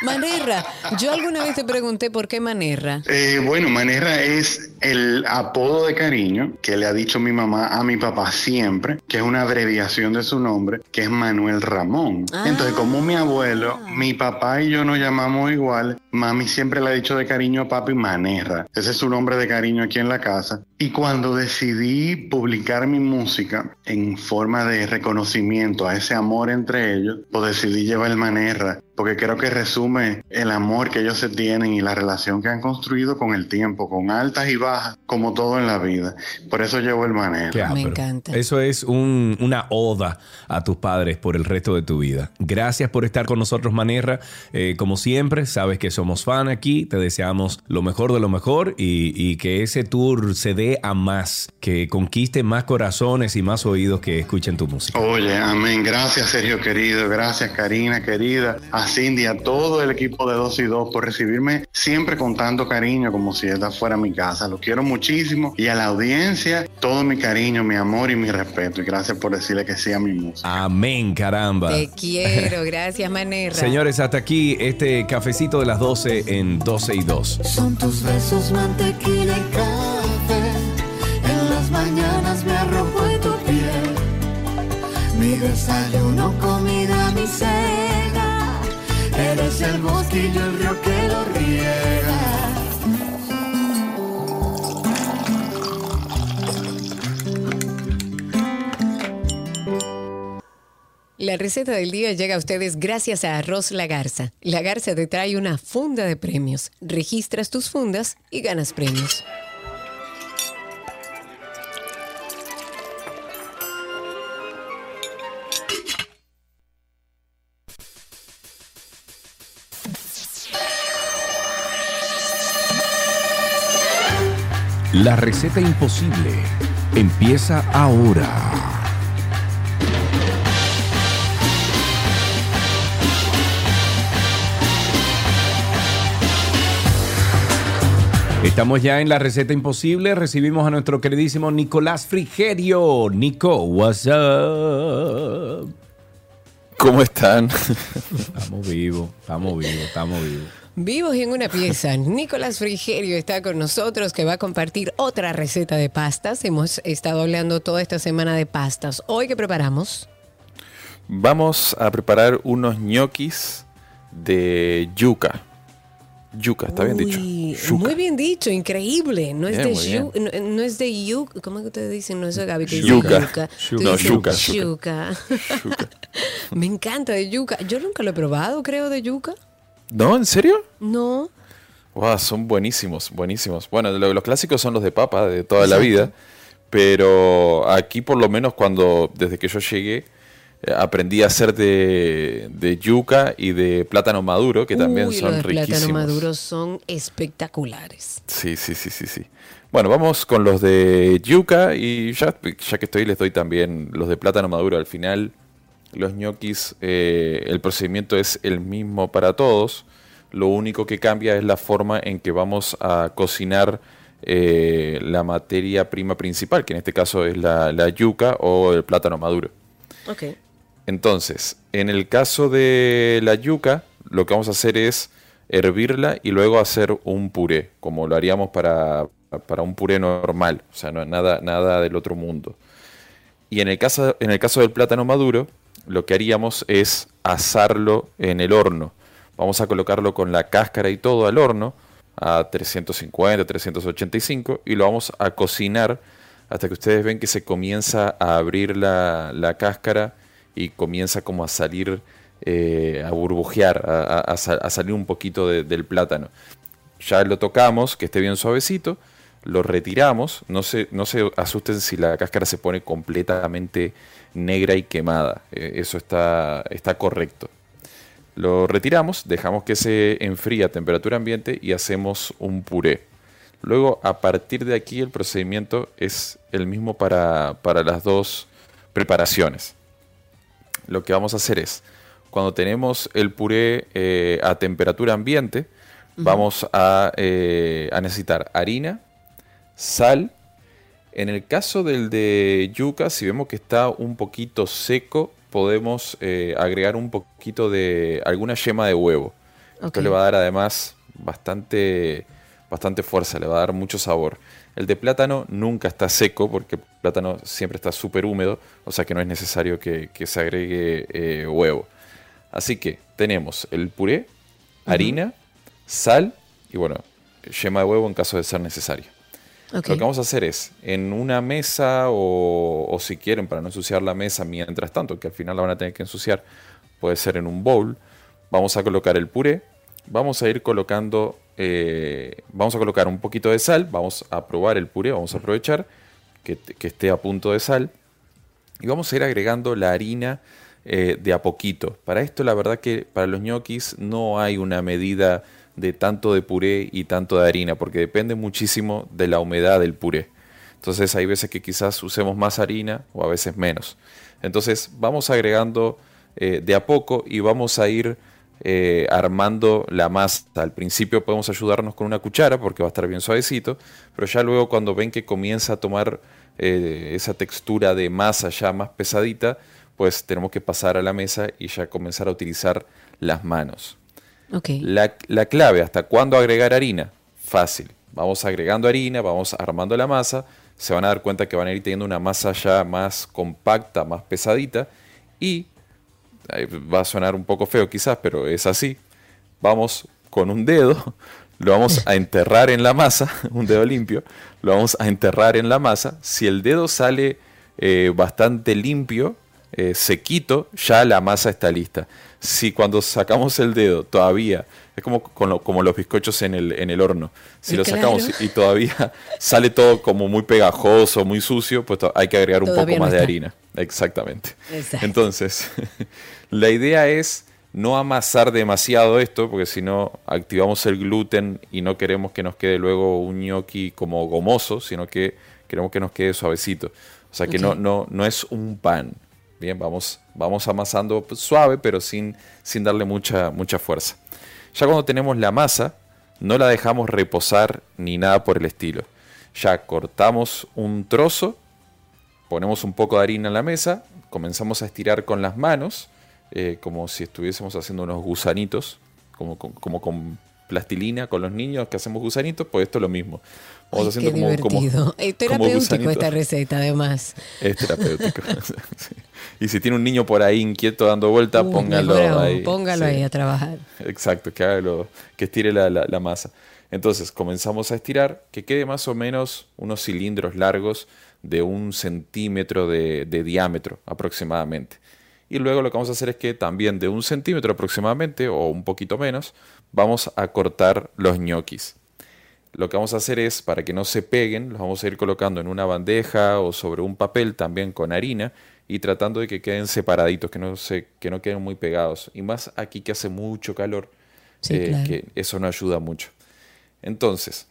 Manerra, yo alguna vez te pregunté por qué Manerra. Eh, bueno, Manera es el apodo de cariño que le ha dicho mi mamá a mi papá siempre, que es una abreviación de su nombre, que es Manuel Ramón. Entonces, como mi abuelo, mi papá y yo nos llamamos igual, mami siempre le ha dicho de cariño a papi Manera. Ese es su nombre de cariño aquí en la casa. Y cuando decidí publicar mi música en forma de reconocimiento a ese amor entre ellos, pues decidí llevar el Manera, porque creo que resume el amor que ellos se tienen y la relación que han construido con el tiempo, con altas y bajas, como todo en la vida. Por eso llevo el Manera. Qué ápero. Eso es un- una oda a tus padres por el resto de tu vida. Gracias por estar con nosotros, Manerra. Eh, como siempre, sabes que somos fan aquí. Te deseamos lo mejor de lo mejor y, y que ese tour se dé a más, que conquiste más corazones y más oídos que escuchen tu música. Oye, amén. Gracias, Sergio querido. Gracias, Karina querida. A Cindy, a todo el equipo de 2 y 2 por recibirme siempre con tanto cariño como si esta fuera mi casa. Los quiero muchísimo. Y a la audiencia, todo mi cariño, mi amor y mi respeto. Y gracias por decirle que sí a mi música. Amén, caramba. Te quiero, gracias Manerra. Señores, hasta aquí este cafecito de las 12 en 12 y 2. Son tus besos, mantequilla y desayuno, comida, mi cena. Eres el bosquillo, el río que lo riega. La receta del día llega a ustedes gracias a Arroz La Garza. La Garza te trae una funda de premios. Registras tus fundas y ganas premios. La receta imposible empieza ahora. Estamos ya en la receta imposible. Recibimos a nuestro queridísimo Nicolás Frigerio. Nico, what's up? ¿Cómo están? Estamos vivos, estamos vivos, estamos vivos. Vivos y en una pieza. Nicolás Frigerio está con nosotros que va a compartir otra receta de pastas. Hemos estado hablando toda esta semana de pastas. Hoy que preparamos Vamos a preparar unos ñoquis de yuca. Yuca, está bien dicho. Uy, Muy bien dicho, increíble. No es de muy bien. yu- no, no es de yuca. ¿Cómo es que ustedes dicen? No es de Gaby que Yuca. yuca. No, yuca, yuca. Me encanta de yuca. Yo nunca lo he probado, creo, de yuca. ¿No? ¿En serio? No. Wow, son buenísimos, buenísimos. Bueno, lo- los clásicos son los de papa de toda la vida, pero aquí por lo menos cuando, desde que yo llegué, eh, aprendí a hacer de, de yuca y de plátano maduro, que también Uy, son los de riquísimos. plátano maduro son espectaculares. Sí, sí, sí, sí, sí. Bueno, vamos con los de yuca y ya, ya que estoy les doy también los de plátano maduro al final. Los ñoquis, eh, el procedimiento es el mismo para todos. Lo único que cambia es la forma en que vamos a cocinar eh, la materia prima principal, que en este caso es la, la yuca o el plátano maduro. Ok. Entonces, en el caso de la yuca, lo que vamos a hacer es hervirla y luego hacer un puré, como lo haríamos para, para un puré normal, o sea, no, nada, nada del otro mundo. Y en el, caso, en el caso del plátano maduro, lo que haríamos es asarlo en el horno. Vamos a colocarlo con la cáscara y todo al horno a 350, 385 y lo vamos a cocinar hasta que ustedes ven que se comienza a abrir la, la cáscara y comienza como a salir, eh, a burbujear, a, a- a sa- a salir un poquito de- del plátano. Ya lo tocamos, que esté bien suavecito, lo retiramos, no se, no se asusten si la cáscara se pone completamente negra y quemada, eh, eso está, está correcto. Lo retiramos, dejamos que se enfríe a temperatura ambiente y hacemos un puré. Luego, a partir de aquí, el procedimiento es el mismo para, para las dos preparaciones. Lo que vamos a hacer es, cuando tenemos el puré eh, a temperatura ambiente, vamos a, eh, a necesitar harina, sal. En el caso del de yuca, si vemos que está un poquito seco, podemos eh, agregar un poquito de alguna yema de huevo. Esto le va a dar además bastante, bastante fuerza, le va a dar mucho sabor. El de plátano nunca está seco porque el plátano siempre está súper húmedo, o sea que no es necesario que, que se agregue eh, huevo. Así que tenemos el puré, harina, sal y bueno, yema de huevo en caso de ser necesario. Lo que vamos a hacer es, en una mesa o, si quieren, para no ensuciar la mesa mientras tanto, que al final la van a tener que ensuciar, puede ser en un bowl, vamos a colocar el puré, vamos a ir colocando, eh, vamos a colocar un poquito de sal, vamos a probar el puré, vamos a aprovechar que, que esté a punto de sal y vamos a ir agregando la harina eh, de a poquito. Para esto la verdad que para los ñoquis no hay una medida de tanto de puré y tanto de harina, porque depende muchísimo de la humedad del puré. Entonces hay veces que quizás usemos más harina o a veces menos. Entonces vamos agregando eh, de a poco y vamos a ir eh, armando la masa. Al principio podemos ayudarnos con una cuchara porque va a estar bien suavecito, pero ya luego cuando ven que comienza a tomar eh, esa textura de masa ya más pesadita, pues tenemos que pasar a la mesa y ya comenzar a utilizar las manos. La, la clave, ¿hasta cuándo agregar harina? Fácil. Vamos agregando harina, vamos armando la masa, se van a dar cuenta que van a ir teniendo una masa ya más compacta, más pesadita y va a sonar un poco feo quizás, pero es así. Vamos con un dedo, lo vamos a enterrar en la masa, un dedo limpio, lo vamos a enterrar en la masa. Si el dedo sale eh, bastante limpio, eh, sequito, ya la masa está lista. Si cuando sacamos el dedo todavía, es como, con lo- como los bizcochos en el, en el horno, si lo Claro. sacamos y todavía sale todo como muy pegajoso, muy sucio, pues hay que agregar un Todavía poco no más de harina. Exactamente. Exacto. Entonces, la idea es no amasar demasiado esto, porque si no activamos el gluten y no queremos que nos quede luego un gnocchi como gomoso, sino que queremos que nos quede suavecito. O sea que no, no, no es un pan. Bien, vamos, vamos amasando suave, pero sin, sin darle mucha, mucha fuerza. Ya cuando tenemos la masa, no la dejamos reposar ni nada por el estilo. Ya cortamos un trozo, ponemos un poco de harina en la mesa, comenzamos a estirar con las manos, eh, como si estuviésemos haciendo unos gusanitos, como, con- como con plastilina con los niños que hacemos gusanitos, pues esto es lo mismo. Vamos Ay, qué haciendo como, como- divertido. Es terapéutico esta receta, además. Es terapéutico. Sí. Y si tiene un niño por ahí inquieto dando vuelta, Uh, póngalo aún, ahí. Póngalo Sí. ahí a trabajar. Exacto, que haga lo- que estire la, la- la masa. Entonces comenzamos a estirar, que quede más o menos unos cilindros largos de un centímetro de, de diámetro aproximadamente. Y luego lo que vamos a hacer es que también de un centímetro aproximadamente, o un poquito menos, vamos a cortar los ñoquis. Lo que vamos a hacer es, para que no se peguen, los vamos a ir colocando en una bandeja o sobre un papel también con harina y tratando de que queden separaditos, que no, se, que no queden muy pegados. Y más aquí que hace mucho calor, Sí, eh, claro. que eso no ayuda mucho. Entonces,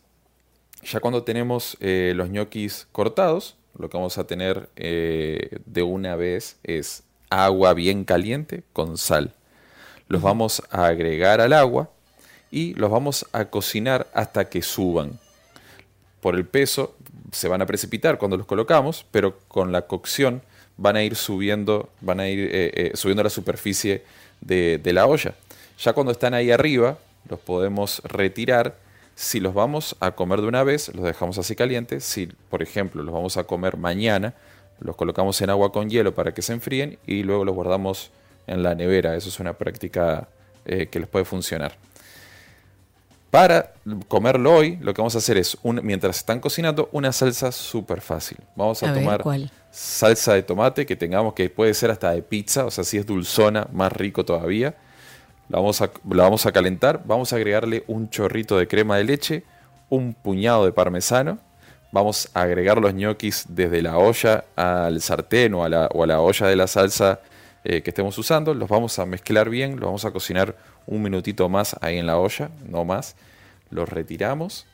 ya cuando tenemos eh, los ñoquis cortados, lo que vamos a tener eh, de una vez es agua bien caliente con sal. Los vamos a agregar al agua y los vamos a cocinar hasta que suban. Por el peso se van a precipitar cuando los colocamos, pero con la cocción van a ir subiendo, van a ir eh, eh, subiendo la superficie de, la olla. Ya cuando están ahí arriba, los podemos retirar. Si los vamos a comer de una vez, los dejamos así calientes. Si, por ejemplo, los vamos a comer mañana, los colocamos en agua con hielo para que se enfríen y luego los guardamos en la nevera. Eso es una práctica eh, que les puede funcionar. Para comerlo hoy, lo que vamos a hacer es, un- mientras están cocinando, una salsa súper fácil. Vamos a, tomar salsa de tomate que tengamos, que puede ser hasta de pizza, o sea, si es dulzona, más rico todavía. La vamos, a, la vamos a calentar, vamos a agregarle un chorrito de crema de leche, un puñado de parmesano, vamos a agregar los ñoquis desde la olla al sartén o a la, o a la olla de la salsa eh, que estemos usando, los vamos a mezclar bien, los vamos a cocinar un minutito más ahí en la olla, no más, los retiramos,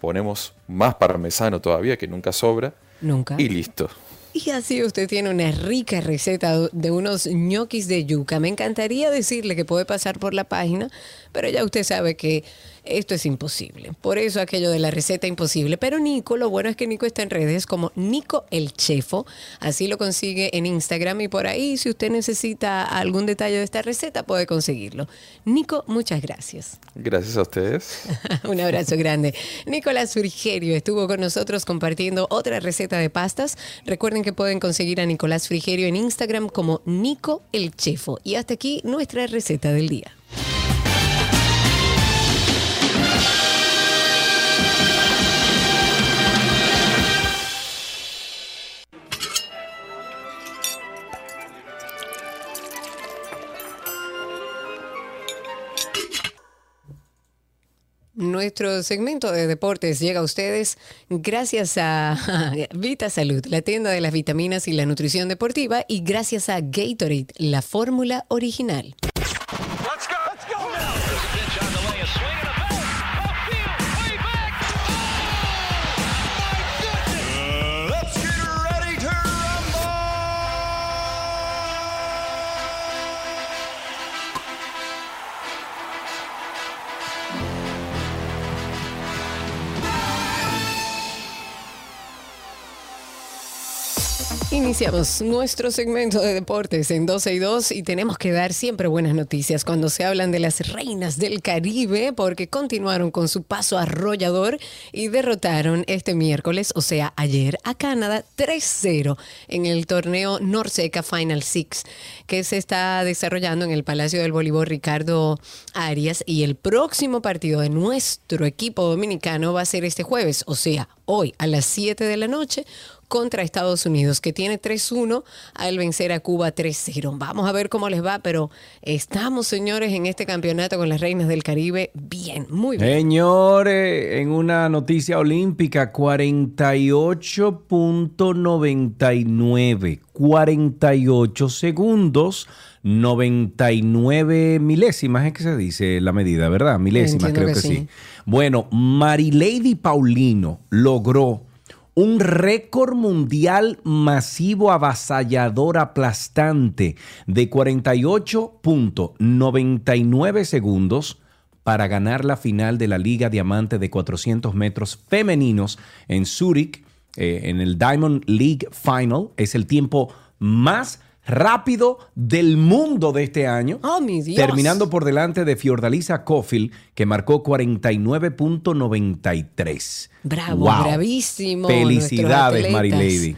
ponemos más parmesano todavía, que nunca sobra, Nunca. y listo. Y así usted tiene una rica receta de unos ñoquis de yuca. Me encantaría decirle que puede pasar por la página, pero ya usted sabe que esto es imposible. Por eso aquello de la receta imposible. Pero Nico, lo bueno es que Nico está en redes como Nico el Chefo. Así lo consigue en Instagram y por ahí, si usted necesita algún detalle de esta receta, puede conseguirlo. Nico, muchas gracias. Gracias a ustedes. Un abrazo grande. Nicolás Frigerio estuvo con nosotros compartiendo otra receta de pastas. Recuerden que pueden conseguir a Nicolás Frigerio en Instagram como Nico el Chefo. Y hasta aquí nuestra receta del día. Nuestro segmento de deportes llega a ustedes gracias a Vita Salud, la tienda de las vitaminas y la nutrición deportiva, y gracias a Gatorade, la fórmula original. Iniciamos nuestro segmento de deportes en 12 y 2 y tenemos que dar siempre buenas noticias cuando se hablan de las reinas del Caribe porque continuaron con su paso arrollador y derrotaron este miércoles, o sea, ayer a Canadá 3-0 en el torneo Norseca Final Six que se está desarrollando en el Palacio del Bolívar Ricardo Arias y el próximo partido de nuestro equipo dominicano va a ser este jueves, o sea, hoy a las 7 de la noche contra Estados Unidos, que tiene 3-1 al vencer a Cuba 3-0. Vamos a ver cómo les va, pero estamos, señores, en este campeonato con las Reinas del Caribe bien, muy bien. Señores, en una noticia olímpica, 48.99, 48 segundos, 99 milésimas, es que se dice la medida, ¿verdad? Milésimas, Entiendo creo que, que sí. sí. Bueno, Marilady Paulino logró un récord mundial masivo avasallador aplastante de 48.99 segundos para ganar la final de la Liga Diamante de 400 metros femeninos en Zurich, eh, en el Diamond League Final. Es el tiempo más rápido del mundo de este año. Oh, mi Dios. Terminando por delante de Fiordalisa Cofield, que marcó 49.93. Bravo, Wow. bravísimo. Felicidades, Mary. Lady.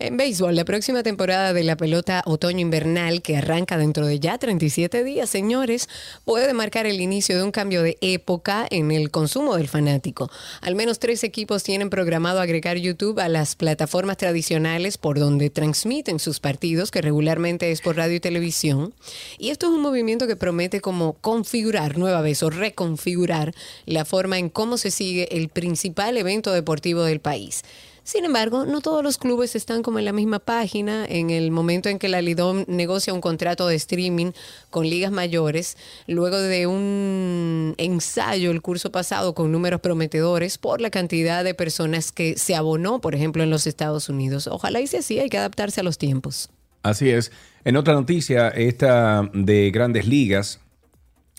En béisbol, la próxima temporada de la pelota otoño-invernal, que arranca dentro de ya 37 días, señores, puede marcar el inicio de un cambio de época en el consumo del fanático. Al menos tres equipos tienen programado agregar YouTube a las plataformas tradicionales por donde transmiten sus partidos, que regularmente es por radio y televisión. Y esto es un movimiento que promete como configurar nueva vez o reconfigurar la forma en cómo se sigue el principal evento deportivo del país. Sin embargo, no todos los clubes están como en la misma página. En el momento en que la Lidom negocia un contrato de streaming con ligas mayores, luego de un ensayo el curso pasado con números prometedores por la cantidad de personas que se abonó, por ejemplo, en los Estados Unidos. Ojalá y sea así, hay que adaptarse a los tiempos. Así es. En otra noticia, esta de grandes ligas,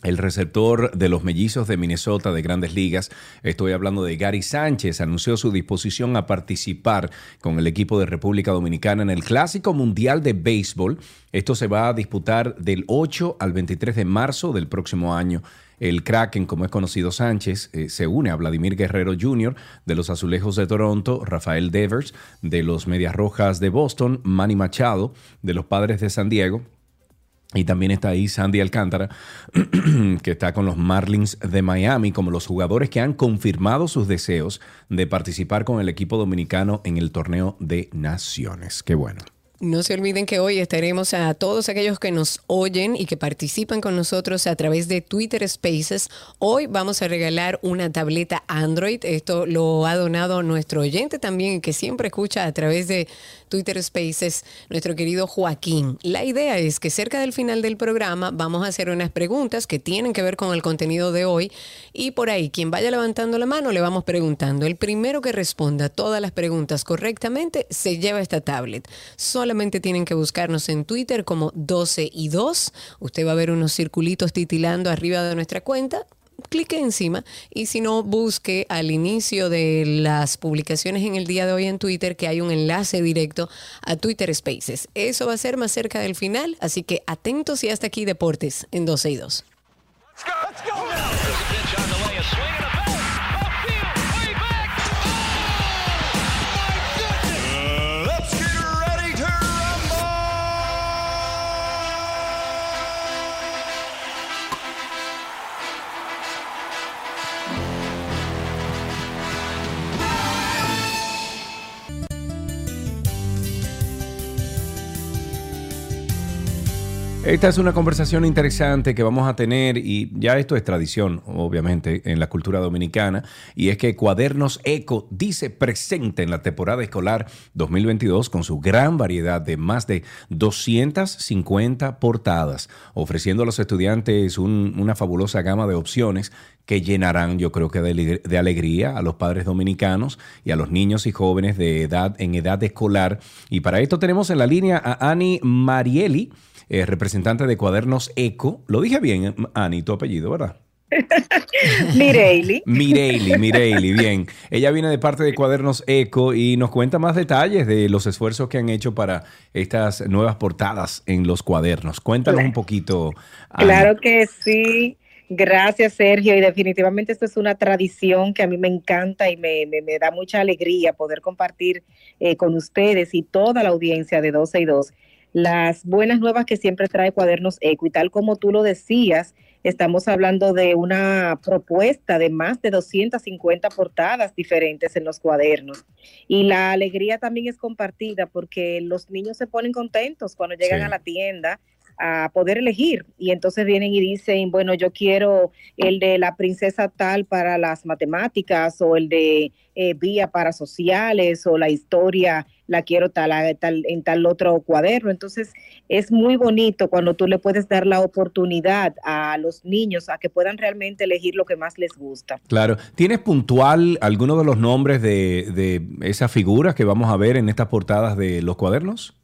El receptor de los mellizos de Minnesota de grandes ligas, estoy hablando de Gary Sánchez, anunció su disposición a participar con el equipo de República Dominicana en el Clásico Mundial de Béisbol. Esto se va a disputar del 8 al 23 de marzo del próximo año. El Kraken, como es conocido Sánchez, eh, se une a Vladimir Guerrero Jr. de los Azulejos de Toronto, Rafael Devers de los Medias Rojas de Boston, Manny Machado de los Padres de San Diego, y también está ahí Sandy Alcántara, que está con los Marlins de Miami, como los jugadores que han confirmado sus deseos de participar con el equipo dominicano en el torneo de naciones. Qué bueno. No se olviden que hoy estaremos a todos aquellos que nos oyen y que participan con nosotros a través de Twitter Spaces. Hoy vamos a regalar una tableta Android. Esto lo ha donado nuestro oyente también, que siempre escucha a través de Twitter Spaces, nuestro querido Joaquín. La idea es que cerca del final del programa vamos a hacer unas preguntas que tienen que ver con el contenido de hoy y por ahí, quien vaya levantando la mano, le vamos preguntando. El primero que responda todas las preguntas correctamente se lleva esta tablet. Solamente tienen que buscarnos en Twitter como 12 y 2. Usted va a ver unos circulitos titilando arriba de nuestra cuenta clique encima y si no, busque al inicio de las publicaciones en el día de hoy en Twitter que hay un enlace directo a Twitter Spaces. Eso va a ser más cerca del final, así que atentos y hasta aquí Deportes en 12 y 2. Esta es una conversación interesante que vamos a tener y ya esto es tradición, obviamente, en la cultura dominicana, y es que Cuadernos Eco dice presente en la temporada escolar 2022 con su gran variedad de más de 250 portadas, ofreciendo a los estudiantes un- una fabulosa gama de opciones que llenarán, yo creo que de, alegría a los padres dominicanos y a los niños y jóvenes de edad en edad escolar. Y para esto tenemos en la línea a Ani Marieli, eh, representante de Cuadernos Eco. Lo dije bien, Ani, tu apellido, ¿verdad? Mireili. Mireili, Mireili, bien. Ella viene de parte de Cuadernos Eco y nos cuenta más detalles de los esfuerzos que han hecho para estas nuevas portadas en los cuadernos. Cuéntanos un poquito. Ani. Claro que sí. Gracias, Sergio. Y definitivamente esto es una tradición que a mí me encanta y me, me- me da mucha alegría poder compartir eh, con ustedes y toda la audiencia de 12 y 2 las buenas nuevas que siempre trae Cuadernos Eco. Y tal como tú lo decías, estamos hablando de una propuesta de más de 250 portadas diferentes en los cuadernos. Y la alegría también es compartida porque los niños se ponen contentos cuando llegan Sí. a la tienda a poder elegir y entonces vienen y dicen, bueno, yo quiero el de la princesa tal para las matemáticas o el de eh, vía para sociales o la historia la quiero tal, tal en tal otro cuaderno. Entonces es muy bonito cuando tú le puedes dar la oportunidad a los niños a que puedan realmente elegir lo que más les gusta. Claro. ¿Tienes puntual alguno de los nombres de, de esas figuras que vamos a ver en estas portadas de los cuadernos?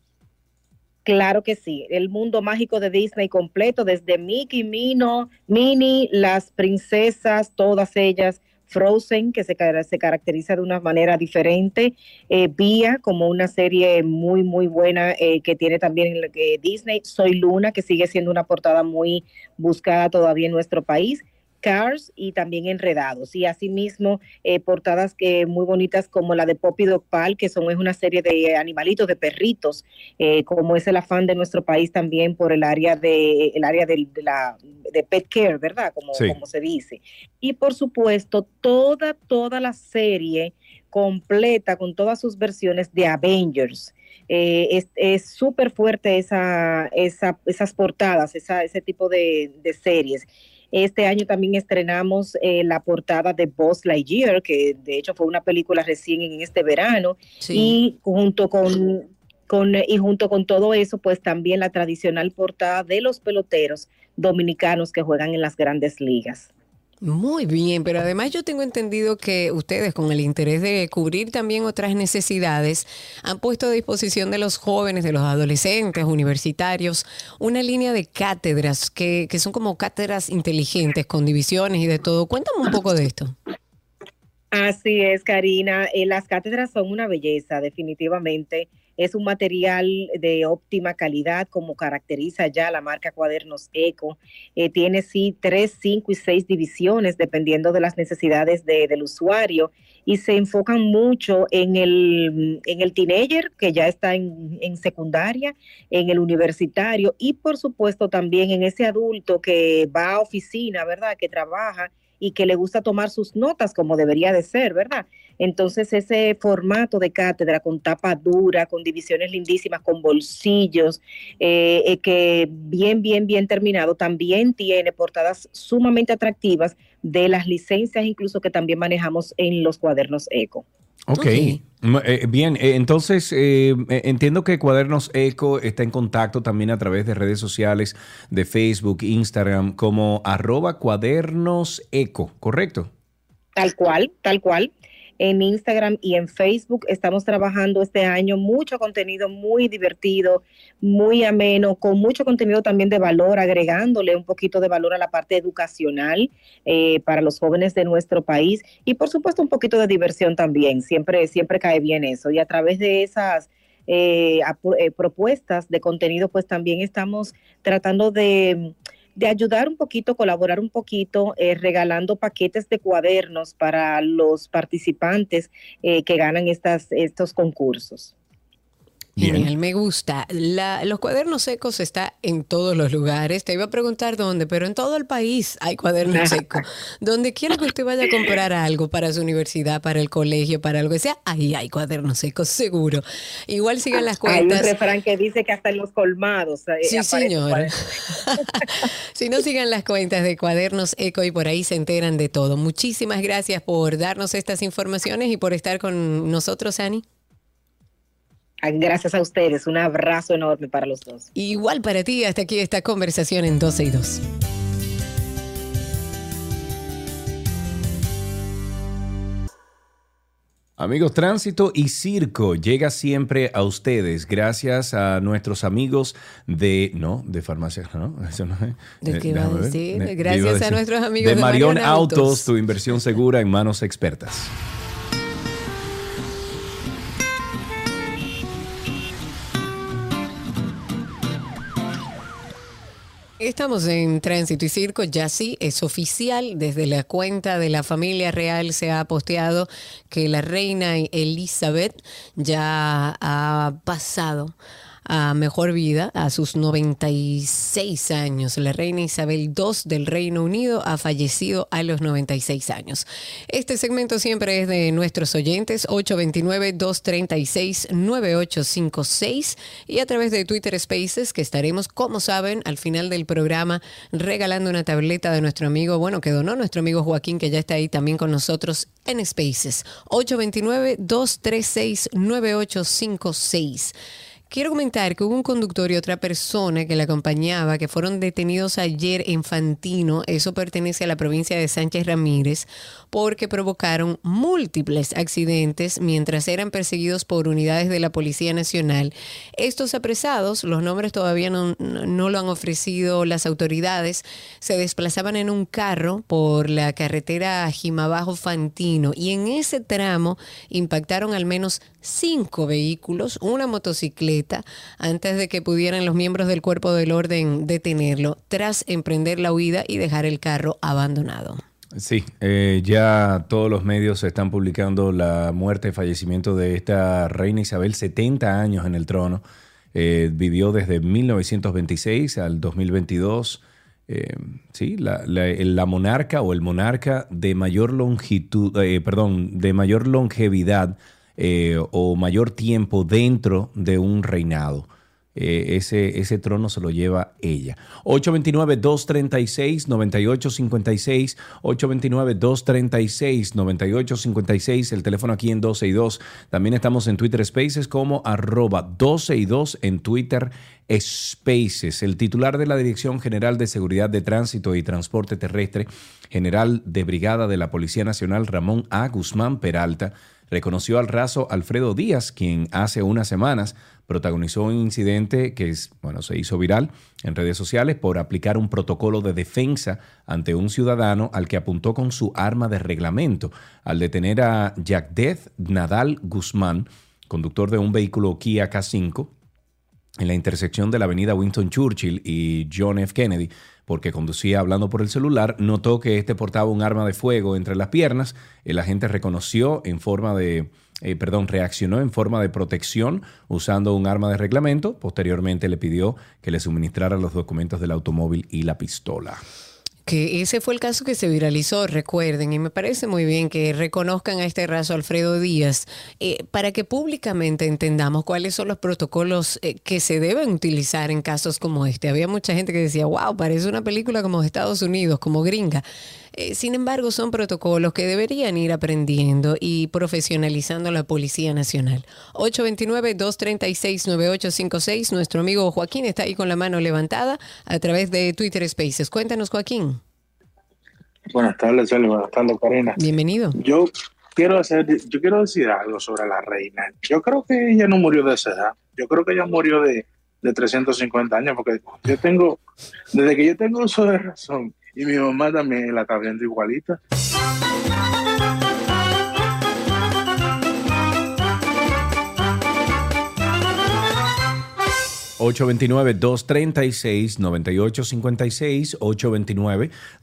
Claro que sí, el mundo mágico de Disney completo, desde Mickey, Mino, Minnie, las princesas, todas ellas, Frozen, que se, cara- se caracteriza de una manera diferente, eh, Vía, como una serie muy, muy buena eh, que tiene también eh, Disney, Soy Luna, que sigue siendo una portada muy buscada todavía en nuestro país, Cars y también Enredados. Y asimismo, eh, portadas que muy bonitas como la de Poppy Dog Pal, que son es una serie de animalitos, de perritos, eh, como es el afán de nuestro país también por el área de el área del- de, la de pet care, ¿verdad? Como, Sí. como se dice. Y por supuesto, toda, toda la serie completa con todas sus versiones de Avengers. Eh, es- es súper fuerte esa, esa, esas portadas, esa, ese tipo de, de series. Este año también estrenamos eh, la portada de Buzz Lightyear, que de hecho fue una película recién en este verano, y junto con, con y junto con todo eso, pues también la tradicional portada de los peloteros dominicanos que juegan en las grandes ligas. Muy bien, pero además yo tengo entendido que ustedes, con el interés de cubrir también otras necesidades, han puesto a disposición de los jóvenes, de los adolescentes, universitarios, una línea de cátedras que, que son como cátedras inteligentes, con divisiones y de todo. Cuéntame un poco de esto. Así es, Karina. Eh, las cátedras son una belleza, definitivamente. Es un material de óptima calidad, como caracteriza ya la marca Cuadernos Eco. Eh, tiene sí tres, cinco y seis divisiones, dependiendo de las necesidades de- del usuario, y se enfocan mucho en el, en el teenager, que ya está en, en secundaria, en el universitario, y por supuesto también en ese adulto que va a oficina, ¿verdad? Que trabaja y que le gusta tomar sus notas como debería de ser, ¿verdad? Entonces ese formato de cátedra con tapa dura, con divisiones lindísimas, con bolsillos, eh, eh, que bien, bien, bien terminado, también tiene portadas sumamente atractivas de las licencias incluso que también manejamos en los cuadernos eco. Ok. M- eh, bien, eh, entonces eh, eh, entiendo que Cuadernos Eco está en contacto también a través de redes sociales, de Facebook, Instagram, como arroba cuadernos eco, ¿correcto? Tal cual, tal cual. En Instagram y en Facebook estamos trabajando este año mucho contenido muy divertido, muy ameno, con mucho contenido también de valor, agregándole un poquito de valor a la parte educacional eh, para los jóvenes de nuestro país y por supuesto un poquito de diversión también. Siempre, siempre cae bien eso. Y a través de esas eh, eh, propuestas de contenido, pues también estamos tratando de de ayudar un poquito, colaborar un poquito, eh, regalando paquetes de cuadernos para los participantes eh, que ganan estas, estos concursos. Genial, me gusta. La- los cuadernos secos está en todos los lugares. Te iba a preguntar dónde, pero en todo el país hay cuadernos secos. Donde quiera que usted vaya a comprar algo para su universidad, para el colegio, para algo que sea, ahí hay cuadernos secos, seguro. Igual sigan las Hay un cuentas. refrán que dice que hasta en los colmados. eh, Sí, señor. Si no sigan las cuentas de Cuadernos Eco y por ahí se enteran de todo. Muchísimas gracias por darnos estas informaciones y por estar con nosotros, Ani. Ah, Gracias a ustedes. Un abrazo enorme para los dos. Igual para ti, hasta aquí esta conversación en 12 y 2. Amigos, tránsito y circo llega siempre a ustedes gracias a nuestros amigos de, no, de farmacia, no, eso no es. ¿De Eh, qué iba a ver. decir? Gracias iba a decir. nuestros amigos de de Autos, Autos. tu inversión segura en manos expertas. Estamos en Tránsito y Circo, ya sí, es oficial. Desde la cuenta de la familia real se ha posteado que la reina Elizabeth ya ha pasado a mejor vida a sus 96 años. La reina Isabel II del Reino Unido ha fallecido a los 96 años. Este segmento siempre es de nuestros oyentes, 829-236-9856 y a través de Twitter Spaces, que estaremos, como saben, al final del programa regalando una tableta de nuestro amigo, bueno, que donó nuestro amigo Joaquín, que ya está ahí también con nosotros en Spaces. 829-236-9856. Quiero comentar que hubo un conductor y otra persona que le acompañaba que fueron detenidos ayer en Fantino, eso pertenece a la provincia de Sánchez Ramírez, porque provocaron múltiples accidentes mientras eran perseguidos por unidades de la Policía Nacional. Estos apresados, los nombres todavía no, no- lo han ofrecido las autoridades, se desplazaban en un carro por la carretera Jimabajo Fantino y en ese tramo impactaron al menos cinco vehículos, una motocicleta, antes de que pudieran los miembros del cuerpo del orden detenerlo, tras emprender la huida y dejar el carro abandonado. Sí, eh, ya todos los medios están publicando la muerte y fallecimiento de esta reina Isabel, 70 años en el trono. Eh, vivió desde 1926 al 2022. Eh, sí, la, la- monarca o el monarca de mayor longitud, perdón, de mayor longevidad eh, o mayor tiempo dentro de un reinado. Eh, ese, ese trono se lo lleva ella. 829-236-9856. 829-236-9856. El teléfono aquí en 12 y 2. También estamos en Twitter Spaces como arroba 12 y 2 en Twitter Spaces. El titular de la Dirección General de Seguridad de Tránsito y Transporte Terrestre, general de brigada de la Policía Nacional Ramón A. Guzmán Peralta, reconoció al raso Alfredo Díaz, quien hace unas semanas protagonizó un incidente que es, bueno, se hizo viral en redes sociales por aplicar un protocolo de defensa ante un ciudadano al que apuntó con su arma de reglamento al detener a Death Nadal Guzmán, conductor de un vehículo Kia K5 en la intersección de la avenida Winston Churchill y John F. Kennedy, porque conducía hablando por el celular, notó que este portaba un arma de fuego entre las piernas. El agente reconoció en forma de, eh, perdón, reaccionó en forma de protección usando un arma de reglamento. Posteriormente le pidió que le suministrara los documentos del automóvil y la pistola que ese fue el caso que se viralizó, recuerden, y me parece muy bien que reconozcan a este raso Alfredo Díaz eh, para que públicamente entendamos cuáles son los protocolos eh, que se deben utilizar en casos como este. Había mucha gente que decía, wow, parece una película como Estados Unidos, como gringa. Eh, sin embargo, son protocolos que deberían ir aprendiendo y profesionalizando la Policía Nacional. 829-236-9856. Nuestro amigo Joaquín está ahí con la mano levantada a través de Twitter Spaces. Cuéntanos, Joaquín. Buenas tardes, Charlie. Buenas tardes, Karina. Bienvenido. Yo quiero hacer, yo quiero decir algo sobre la reina. Yo creo que ella no murió de esa edad. Yo creo que ella murió de, de 350 años, porque yo tengo, desde que yo tengo uso de razón, y mi mamá también la está viendo igualita. ...829-236-9856...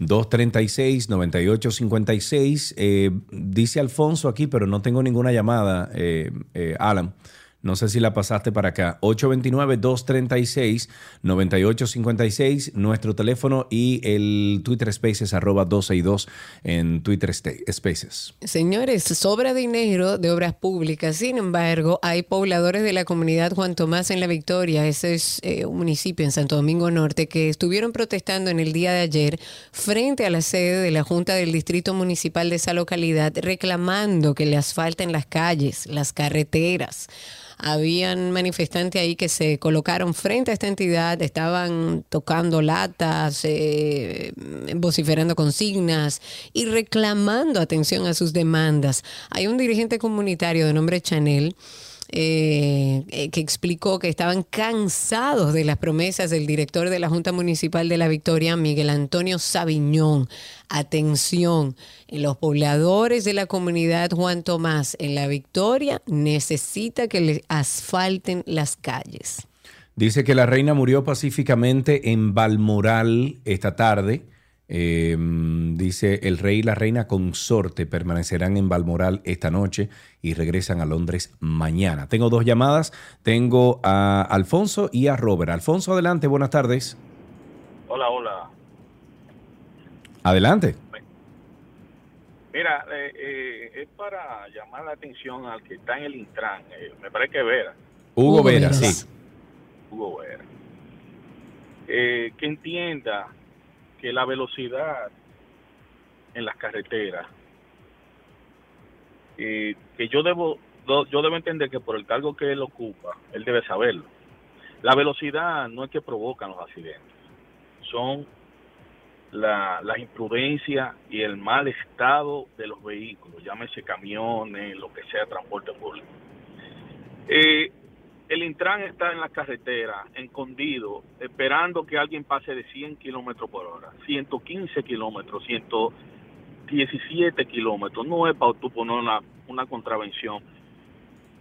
...829-236-9856... Eh, dice Alfonso aquí, pero no tengo ninguna llamada, eh, eh, Alan... No sé si la pasaste para acá. 829-236-9856, nuestro teléfono y el Twitter Spaces arroba 12 y 2 en Twitter Spaces. Señores, sobra dinero de obras públicas. Sin embargo, hay pobladores de la comunidad Juan Tomás en La Victoria, ese es eh, un municipio en Santo Domingo Norte, que estuvieron protestando en el día de ayer frente a la sede de la Junta del Distrito Municipal de esa localidad, reclamando que le asfalten las calles, las carreteras habían manifestantes ahí que se colocaron frente a esta entidad, estaban tocando latas, eh, vociferando consignas y reclamando atención a sus demandas. Hay un dirigente comunitario de nombre Chanel eh, que explicó que estaban cansados de las promesas del director de la Junta Municipal de La Victoria, Miguel Antonio Sabiñón. Atención, los pobladores de la comunidad Juan Tomás en La Victoria necesita que le asfalten las calles. Dice que la reina murió pacíficamente en Balmoral esta tarde. Eh, dice, el rey y la reina consorte permanecerán en Balmoral esta noche y regresan a Londres mañana. Tengo dos llamadas, tengo a Alfonso y a Robert. Alfonso, adelante, buenas tardes. Hola, hola. Adelante. Mira, eh, eh, es para llamar la atención al que está en el Intran, me parece que Vera. Hugo, Vera, sí. Hugo Vera. que entienda que la velocidad en las carreteras, que yo debo, yo debo entender que por el cargo que él ocupa, él debe saberlo. La velocidad no es que provocan los accidentes, son la, las imprudencias y el mal estado de los vehículos, llámese camiones, lo que sea, transporte público. Eh, el Intran está en la carretera, escondido, esperando que alguien pase de 100 kilómetros por hora, 115 kilómetros, 117 kilómetros. No es para tú poner una, una contravención,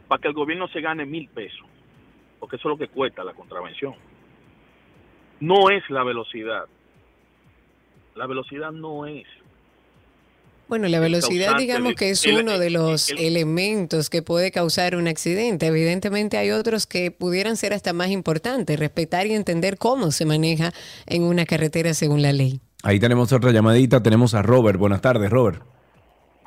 para que el gobierno se gane mil pesos, porque eso es lo que cuesta la contravención. No es la velocidad. La velocidad no es bueno, la velocidad digamos que es uno de los elementos que puede causar un accidente. Evidentemente hay otros que pudieran ser hasta más importantes, respetar y entender cómo se maneja en una carretera según la ley. Ahí tenemos otra llamadita, tenemos a Robert. Buenas tardes, Robert.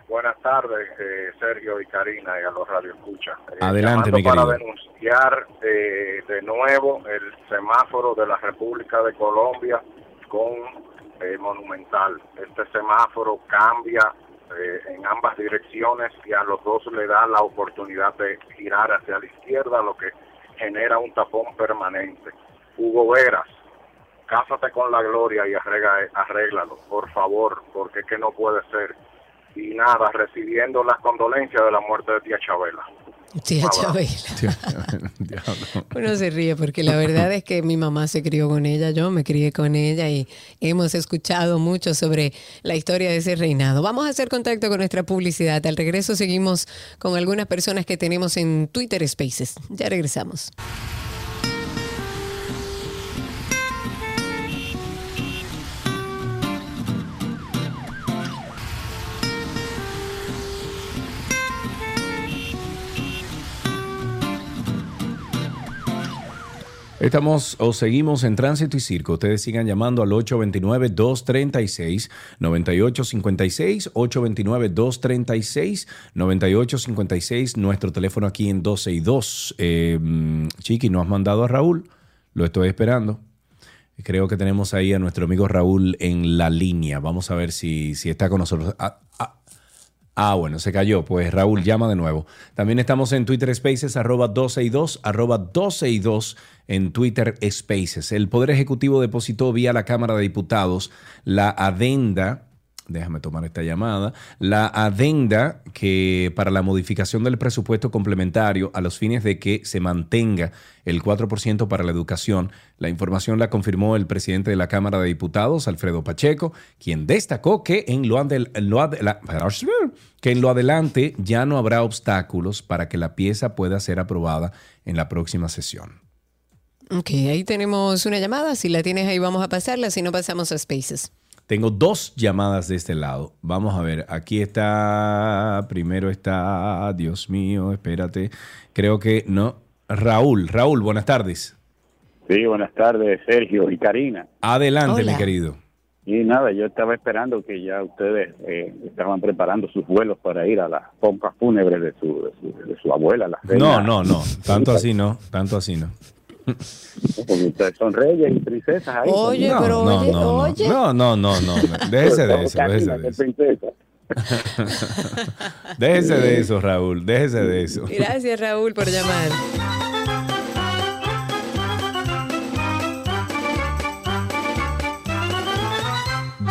Buenas tardes, eh, Sergio y Karina y a los Radio Escucha. Eh, Adelante, mi querido. Para denunciar eh, de nuevo el semáforo de la República de Colombia con monumental. Este semáforo cambia eh, en ambas direcciones y a los dos le da la oportunidad de girar hacia la izquierda, lo que genera un tapón permanente. Hugo Veras, cásate con la gloria y arregla, arréglalo, por favor, porque es que no puede ser. Y nada, recibiendo las condolencias de la muerte de tía Chabela. Tía Chabela. Uno se ríe porque la verdad es que mi mamá se crió con ella, yo me crié con ella y hemos escuchado mucho sobre la historia de ese reinado. Vamos a hacer contacto con nuestra publicidad. Al regreso seguimos con algunas personas que tenemos en Twitter Spaces. Ya regresamos. Estamos o seguimos en tránsito y circo. Ustedes sigan llamando al 829-236-9856, 829-236-9856, nuestro teléfono aquí en 12 y 2. Eh, Chiqui, ¿no has mandado a Raúl? Lo estoy esperando. Creo que tenemos ahí a nuestro amigo Raúl en la línea. Vamos a ver si, si está con nosotros. Ah, ah, Ah, bueno, se cayó. Pues Raúl, llama de nuevo. También estamos en Twitter Spaces, arroba 12 y 2, arroba 12 y 2 en Twitter Spaces. El Poder Ejecutivo depositó vía la Cámara de Diputados la adenda déjame tomar esta llamada, la adenda que para la modificación del presupuesto complementario a los fines de que se mantenga el 4% para la educación. La información la confirmó el presidente de la Cámara de Diputados, Alfredo Pacheco, quien destacó que en lo, adelante ya no habrá obstáculos para que la pieza pueda ser aprobada en la próxima sesión. Ok, ahí tenemos una llamada. Si la tienes ahí vamos a pasarla, si no pasamos a Spaces. Tengo dos llamadas de este lado. Vamos a ver, aquí está, primero está, Dios mío, espérate, creo que no. Raúl, Raúl, buenas tardes. Sí, buenas tardes, Sergio y Karina. Adelante, Hola. mi querido. Y nada, yo estaba esperando que ya ustedes eh, estaban preparando sus vuelos para ir a las pompas fúnebres de su, de su, de su abuela. No, no, no, tanto así no, tanto así no. Porque ustedes son reyes y princesas ahí. Oye, no, pero no, oye, no, no. oye. No, no, no, no. Déjese de eso, déjese de eso. Déjese de eso, Raúl, déjese de eso. Gracias, Raúl, por llamar.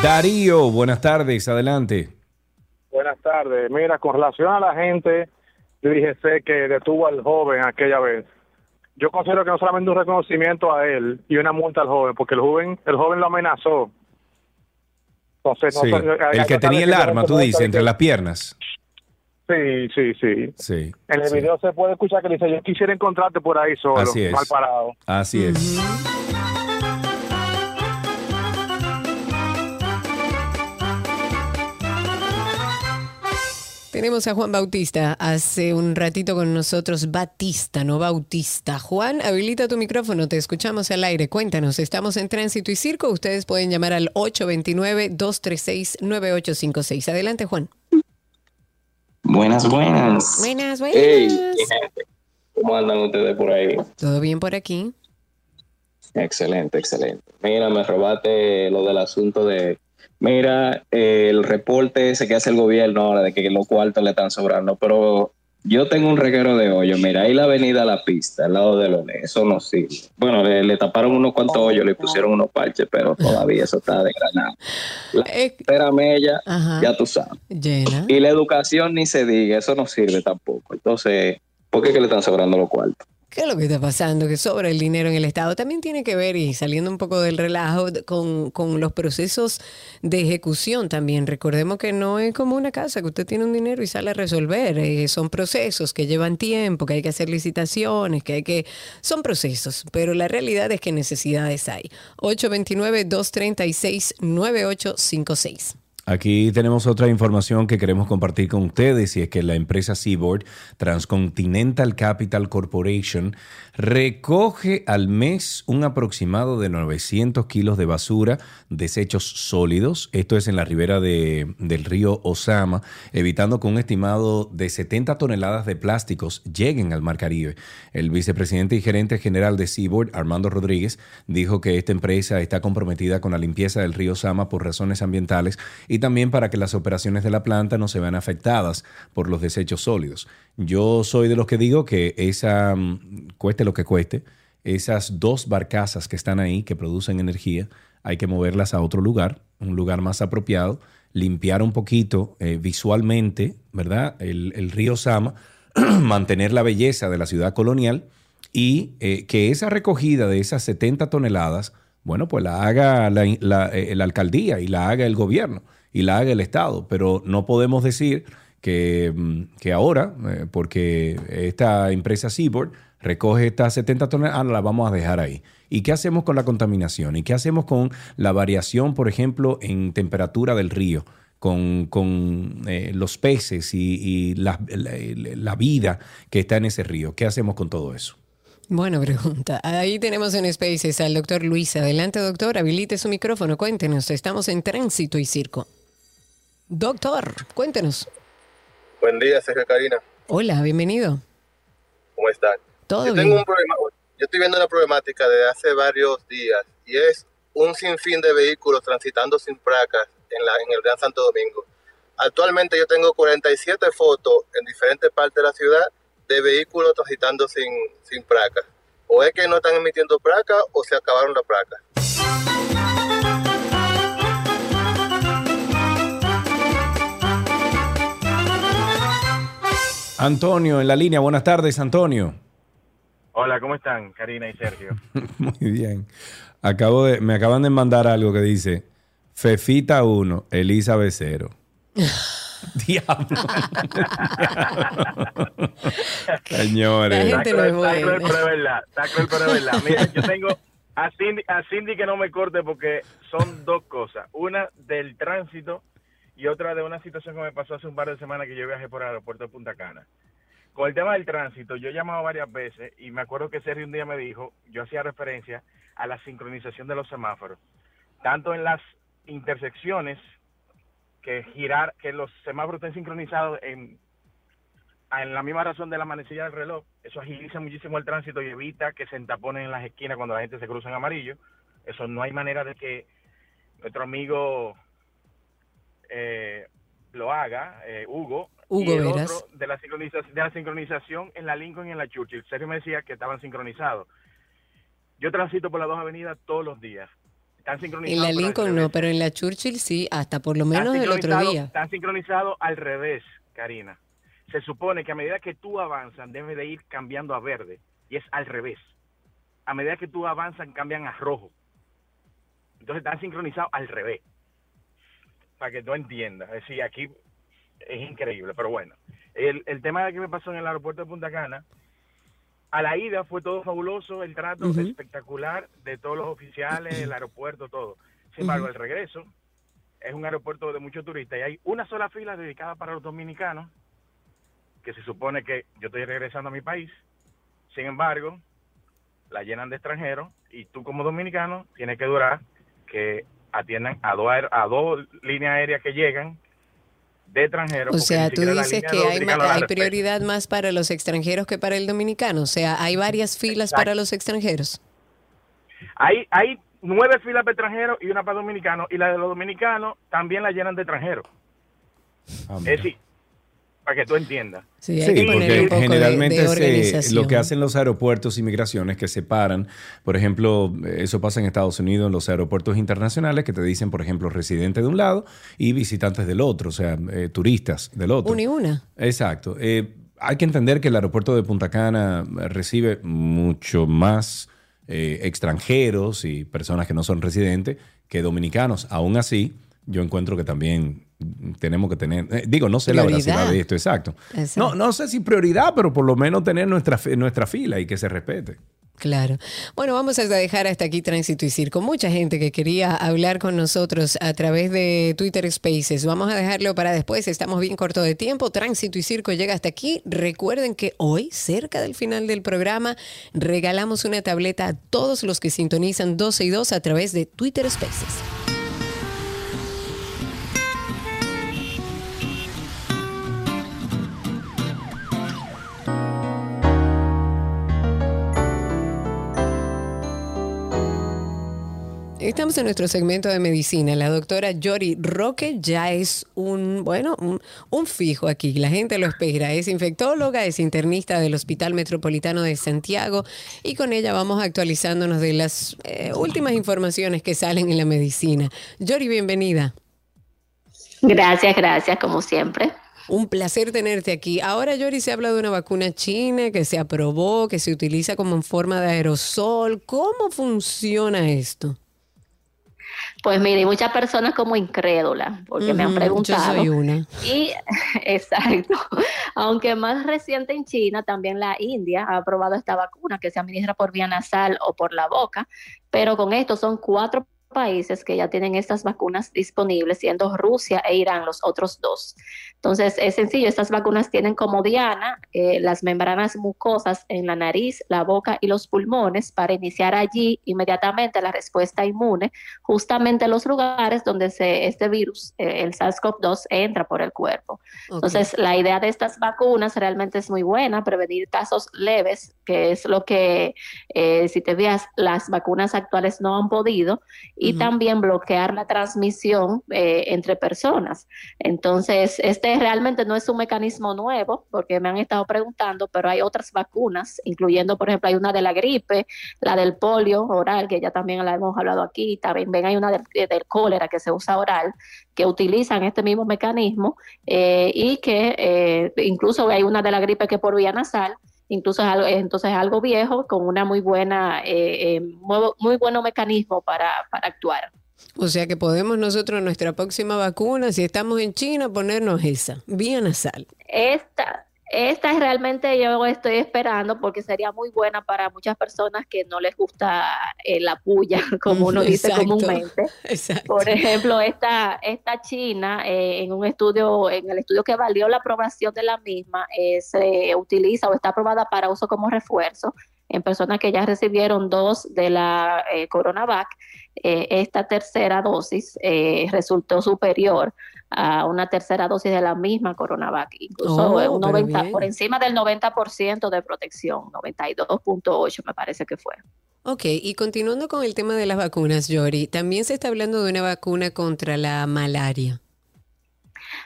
Darío, buenas tardes, adelante. Buenas tardes. Mira, con relación a la gente, yo dije sé que detuvo al joven aquella vez. Yo considero que no solamente un reconocimiento a él y una multa al joven, porque el joven, el joven lo amenazó. Entonces, Sí, el que tenía el arma, tú dices, entre las piernas. Sí, sí, sí. Sí, En el sí. video se puede escuchar que le dice, yo quisiera encontrarte por ahí solo, Así es. mal parado. Así es. Tenemos a Juan Bautista hace un ratito con nosotros, Batista, no Bautista. Juan, habilita tu micrófono, te escuchamos al aire. Cuéntanos, estamos en Tránsito y Circo. Ustedes pueden llamar al 829-236-9856. Adelante, Juan. Buenas, buenas. Buenas, buenas. Hey. ¿Cómo andan ustedes por ahí? ¿Todo bien por aquí? Excelente, excelente. Mira, me robaste lo del asunto de, mira, eh, el reporte ese que hace el gobierno ahora de que los cuartos le están sobrando, pero yo tengo un reguero de hoyo. Mira, ahí la avenida La Pista, al lado de Lone, eso no sirve. Bueno, le, le taparon unos cuantos hoyos, le pusieron unos parches, pero todavía eso está desgranado. La tercera mella, Ajá. ya tú sabes. Llena. Y la educación ni se diga, eso no sirve tampoco. Entonces, ¿por qué que le están sobrando los cuartos? ¿Qué es lo que está pasando? Que sobra el dinero en el Estado. También tiene que ver, y saliendo un poco del relajo, con, con los procesos de ejecución también. Recordemos que no es como una casa, que usted tiene un dinero y sale a resolver. Eh, son procesos que llevan tiempo, que hay que hacer licitaciones, que hay que... Son procesos, pero la realidad es que necesidades hay. 829-236-9856. Aquí tenemos otra información que queremos compartir con ustedes y es que la empresa Seaboard Transcontinental Capital Corporation recoge al mes un aproximado de 900 kilos de basura, desechos sólidos. Esto es en la ribera de- del río Osama, evitando que un estimado de 70 toneladas de plásticos lleguen al Mar Caribe. El vicepresidente y gerente general de Seaboard, Armando Rodríguez, dijo que esta empresa está comprometida con la limpieza del río Sama por razones ambientales y también para que las operaciones de la planta no se vean afectadas por los desechos sólidos. Yo soy de los que digo que esa, mm, cueste lo que cueste, esas dos barcazas que están ahí, que producen energía, hay que moverlas a otro lugar, un lugar más apropiado, limpiar un poquito eh, visualmente, ¿verdad? El, el río Sama, mantener la belleza de la ciudad colonial y eh, que esa recogida de esas 70 toneladas, bueno, pues la haga la- eh, la alcaldía y la haga el gobierno y la haga el Estado, pero no podemos decir que, mm, que ahora, eh, porque esta empresa Seaboard recoge estas 70 toneladas, ah, la vamos a dejar ahí. ¿Y qué hacemos con la contaminación? ¿Y qué hacemos con la variación, por ejemplo, en temperatura del río? Con, con, eh, los peces y, la- la vida que está en ese río. ¿Qué hacemos con todo eso? Buena pregunta. Ahí tenemos en Spaces al doctor Luis. Adelante, doctor, habilite su micrófono. Cuéntenos, estamos en tránsito y circo. Doctor, cuéntenos. Buen día, Sergio Karina. Hola, bienvenido. ¿Cómo están? Todo yo bien. tengo un problema. Yo estoy viendo una problemática desde hace varios días y es un sinfín de vehículos transitando sin placas en, la, en el Gran Santo Domingo. Actualmente yo tengo 47 fotos en diferentes partes de la ciudad de vehículos transitando sin, sin placas. O es que no están emitiendo placas o se acabaron las placas. Antonio, en la línea. Buenas tardes, Antonio. Hola, ¿cómo están, Karina y Sergio? Muy bien. Acabo de, me acaban de mandar algo que dice Fefita 1, Elizabeth 0. Diablo. Señores. Está cruel, está cruel, pero es verdad. Está cruel, pero es verdad. Mira, yo tengo a Cindy, a Cindy que no me corte porque son dos cosas. Una del tránsito y otra de una situación que me pasó hace un par de semanas que yo viajé por el aeropuerto de Punta Cana. Con el tema del tránsito, yo he llamado varias veces y me acuerdo que Sergio un día me dijo, yo hacía referencia a la sincronización de los semáforos, tanto en las intersecciones que girar, que los semáforos estén sincronizados en, en la misma razón de la manecilla del reloj, eso agiliza muchísimo el tránsito y evita que se entaponen en las esquinas cuando la gente se cruza en amarillo. Eso no hay manera de que nuestro amigo eh, lo haga, eh, Hugo. Hugo y el Veras. otro de la, sincronización, de la sincronización en la Lincoln y en la Churchill. Sergio me decía que estaban sincronizados. Yo transito por las dos avenidas todos los días. Están En sincronizados. la pero al Lincoln no, pero en la Churchill sí, hasta por lo menos el otro día. Están sincronizados al revés, Karina. Se supone que a medida que tú avanzas, debe de ir cambiando a verde. Y es al revés. A medida que tú avanzas, cambian a rojo. Entonces están sincronizados al revés. Para que tú entiendas. Es decir, aquí es increíble, pero bueno. El, el tema de que me pasó en el aeropuerto de Punta Cana, a la ida fue todo fabuloso, el trato espectacular de todos los oficiales, el aeropuerto, todo. Sin embargo, Ujú. el regreso es un aeropuerto de muchos turistas y hay una sola fila dedicada para los dominicanos, que se supone que yo estoy regresando a mi país. Sin embargo, la llenan de extranjeros y tú como dominicano tienes que durar que atiendan a dos, a dos líneas aéreas que llegan de extranjeros. O sea, tú dices que hay, prioridad más para los extranjeros que para el dominicano. O sea, hay varias filas para los extranjeros. Hay, hay nueve filas para extranjeros y una para dominicanos, y la de los dominicanos también la llenan de extranjeros. es decir, para que tú entiendas. Sí, Sí, hay que ponerle un porque de- generalmente de se- lo que hacen los aeropuertos inmigraciones que separan, por ejemplo, eso pasa en Estados Unidos en los aeropuertos internacionales que te dicen, por ejemplo, residentes de un lado y visitantes del otro, o sea, eh, turistas del otro. Una y una. Exacto. Eh, hay que entender que el aeropuerto de Punta Cana recibe mucho más eh, extranjeros y personas que no son residentes que dominicanos. Aún así, yo encuentro que también tenemos que tener, eh, digo, no sé la Prioridad. veracidad de esto, exacto. Exacto. No, no sé si prioridad, pero por lo menos tener nuestra, nuestra fila y que se respete. Claro. Bueno, vamos a dejar hasta aquí Tránsito y Circo. Mucha gente que quería hablar con nosotros a través de Twitter Spaces. Vamos a dejarlo para después. Estamos bien corto de tiempo. Tránsito y Circo llega hasta aquí. Recuerden que hoy, cerca del final del programa, regalamos una tableta a todos los que sintonizan 12 y 2 a través de Twitter Spaces. Estamos en nuestro segmento de medicina. La doctora Yori Roque ya es un, bueno, un, un fijo aquí. La gente lo espera. Es infectóloga, es internista del Hospital Metropolitano de Santiago y con ella vamos actualizándonos de las eh, últimas informaciones que salen en la medicina. Yori, bienvenida. Gracias, gracias, como siempre. Un placer tenerte aquí. Ahora, Yori, se habla de una vacuna china que se aprobó, que se utiliza como en forma de aerosol. ¿Cómo funciona esto? Pues mire, hay muchas personas como incrédulas, porque me han preguntado. Yo soy una. Y exacto, aunque más reciente en China, también la India ha aprobado esta vacuna que se administra por vía nasal o por la boca, pero con esto son cuatro países que ya tienen estas vacunas disponibles, siendo Rusia e Irán los otros dos. Entonces, es sencillo, estas vacunas tienen como diana eh, las membranas mucosas en la nariz, la boca y los pulmones para iniciar allí inmediatamente la respuesta inmune, justamente en los lugares donde se, este virus, eh, el SARS-CoV-2, entra por el cuerpo. Entonces, la idea de estas vacunas realmente es muy buena, prevenir casos leves, que es lo que, eh, si te veas, las vacunas actuales no han podido, y también bloquear la transmisión eh, entre personas. Entonces, este realmente no es un mecanismo nuevo, porque me han estado preguntando, pero hay otras vacunas, incluyendo, por ejemplo, hay una de la gripe, la del polio oral, que ya también la hemos hablado aquí, también ven, hay una del, del cólera que se usa oral, que utilizan este mismo mecanismo eh, y que eh, incluso hay una de la gripe que es por vía nasal, incluso es algo, entonces es algo viejo con una muy buena, eh, eh, muy, muy bueno mecanismo para, para actuar. O sea que podemos nosotros nuestra próxima vacuna, si estamos en China, ponernos esa, vía nasal. Esta, esta es realmente yo estoy esperando porque sería muy buena para muchas personas que no les gusta eh, la puya, como uno dice Exacto. comúnmente. Por ejemplo, esta, esta China, eh, en un estudio, en el estudio que valió la aprobación de la misma, eh, se utiliza o está aprobada para uso como refuerzo en personas que ya recibieron dos de la CoronaVac. Esta tercera dosis resultó superior a una tercera dosis de la misma CoronaVac, incluso Oh, un pero 90, bien. por encima del 90% de protección, 92.8 me parece que fue. Ok, y continuando con el tema de las vacunas, Yori, también se está hablando de una vacuna contra la malaria.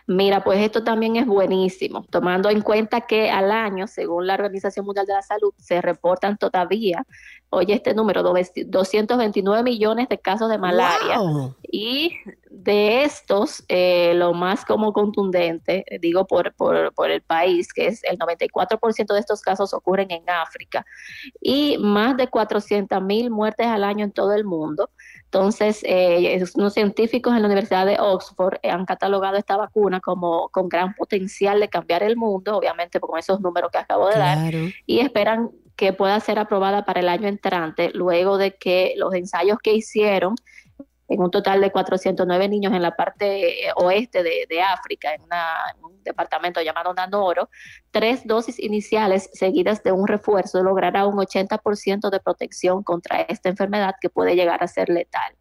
Mira, pues esto también es buenísimo, tomando en cuenta que al año, según la Organización Mundial de la Salud, se reportan todavía, oye este número, 229 millones de casos de malaria. Wow. Y de estos, eh, lo más como contundente, eh, digo por, por, por el país, que es el 94% de estos casos ocurren en África y más de 400 mil muertes al año en todo el mundo. Entonces, eh, unos científicos en la Universidad de Oxford eh, han catalogado esta vacuna como con gran potencial de cambiar el mundo, obviamente con esos números que acabo de dar, y esperan que pueda ser aprobada para el año entrante, luego de que los ensayos que hicieron en un total de 409 niños en la parte oeste de, África, en un departamento llamado Nanoro, tres dosis iniciales seguidas de un refuerzo logrará un 80% de protección contra esta enfermedad que puede llegar a ser letal.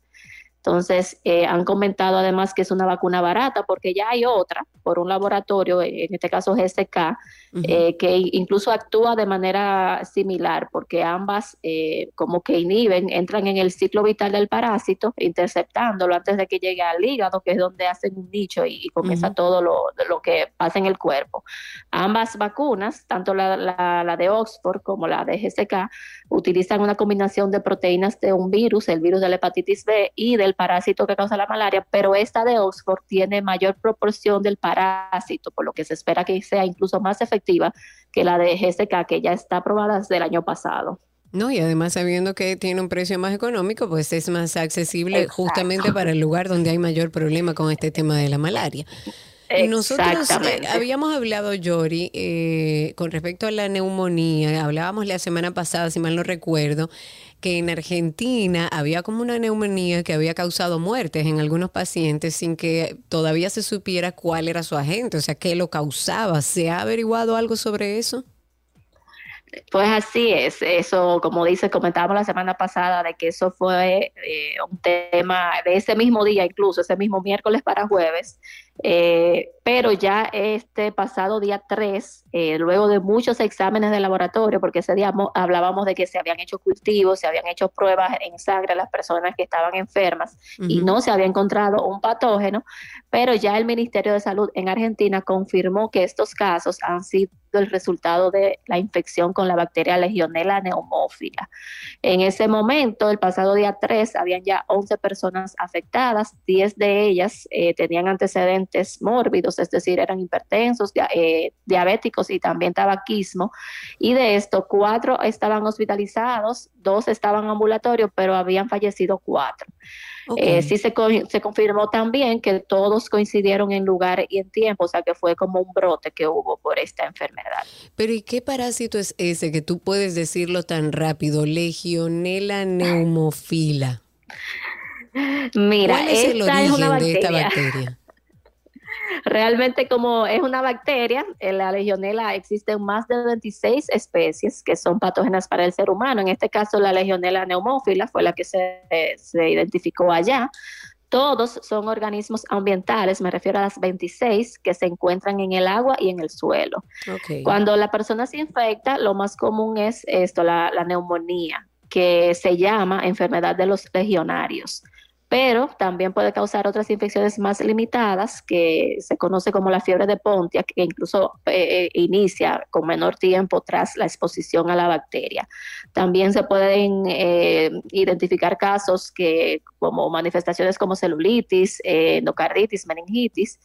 Entonces, eh, han comentado además que es una vacuna barata porque ya hay otra por un laboratorio, en este caso GSK, eh, que incluso actúa de manera similar porque ambas eh, como que inhiben, entran en el ciclo vital del parásito, interceptándolo antes de que llegue al hígado, que es donde hacen un nicho y, y comienza todo lo, lo que pasa en el cuerpo. Ambas vacunas, tanto la, la- la de Oxford como la de GSK, utilizan una combinación de proteínas de un virus, el virus de la hepatitis B y del parásito que causa la malaria, pero esta de Oxford tiene mayor proporción del parásito, por lo que se espera que sea incluso más efectiva que la de GSK, que ya está aprobada desde el año pasado. No, y además sabiendo que tiene un precio más económico, pues es más accesible justamente para el lugar donde hay mayor problema con este tema de la malaria. Nosotros eh, habíamos hablado, Yori, eh, con respecto a la neumonía, hablábamos la semana pasada, si mal no recuerdo, que en Argentina había como una neumonía que había causado muertes en algunos pacientes sin que todavía se supiera cuál era su agente, o sea, qué lo causaba. ¿Se ha averiguado algo sobre eso? Pues así es, eso como dice, comentábamos la semana pasada de que eso fue eh, un tema de ese mismo día, incluso ese mismo miércoles para jueves, Eh, pero ya este pasado día 3, eh, luego de muchos exámenes de laboratorio, porque ese día mo- hablábamos de que se habían hecho cultivos, se habían hecho pruebas en sangre a las personas que estaban enfermas y no se había encontrado un patógeno, pero ya el Ministerio de Salud en Argentina confirmó que estos casos han sido el resultado de la infección con la bacteria Legionella neumófila. En ese momento, el pasado día 3, habían ya 11 personas afectadas, 10 de ellas eh, tenían antecedentes mórbidos, es decir, eran hipertensos, eh, diabéticos y también tabaquismo. Y de esto, cuatro estaban hospitalizados, dos estaban ambulatorios, pero habían fallecido cuatro. Eh, sí se, co- se confirmó también que todos coincidieron en lugar y en tiempo, o sea que fue como un brote que hubo por esta enfermedad. Pero ¿y qué parásito es ese que tú puedes decirlo tan rápido? Legionela neumofila. Mira, ¿Cuál es el esta es origen una de esta bacteria. Realmente como es una bacteria, en la legionela existen más de 26 especies que son patógenas para el ser humano. En este caso la legionela neumófila fue la que se, se identificó allá. Todos son organismos ambientales, me refiero a las 26 que se encuentran en el agua y en el suelo. Cuando la persona se infecta, lo más común es esto, la, la neumonía, que se llama enfermedad de los legionarios. Pero también puede causar otras infecciones más limitadas, que se conoce como la fiebre de Pontiac, que incluso eh, eh, inicia con menor tiempo tras la exposición a la bacteria. También se pueden eh, identificar casos que, como manifestaciones como celulitis, endocarditis, meningitis.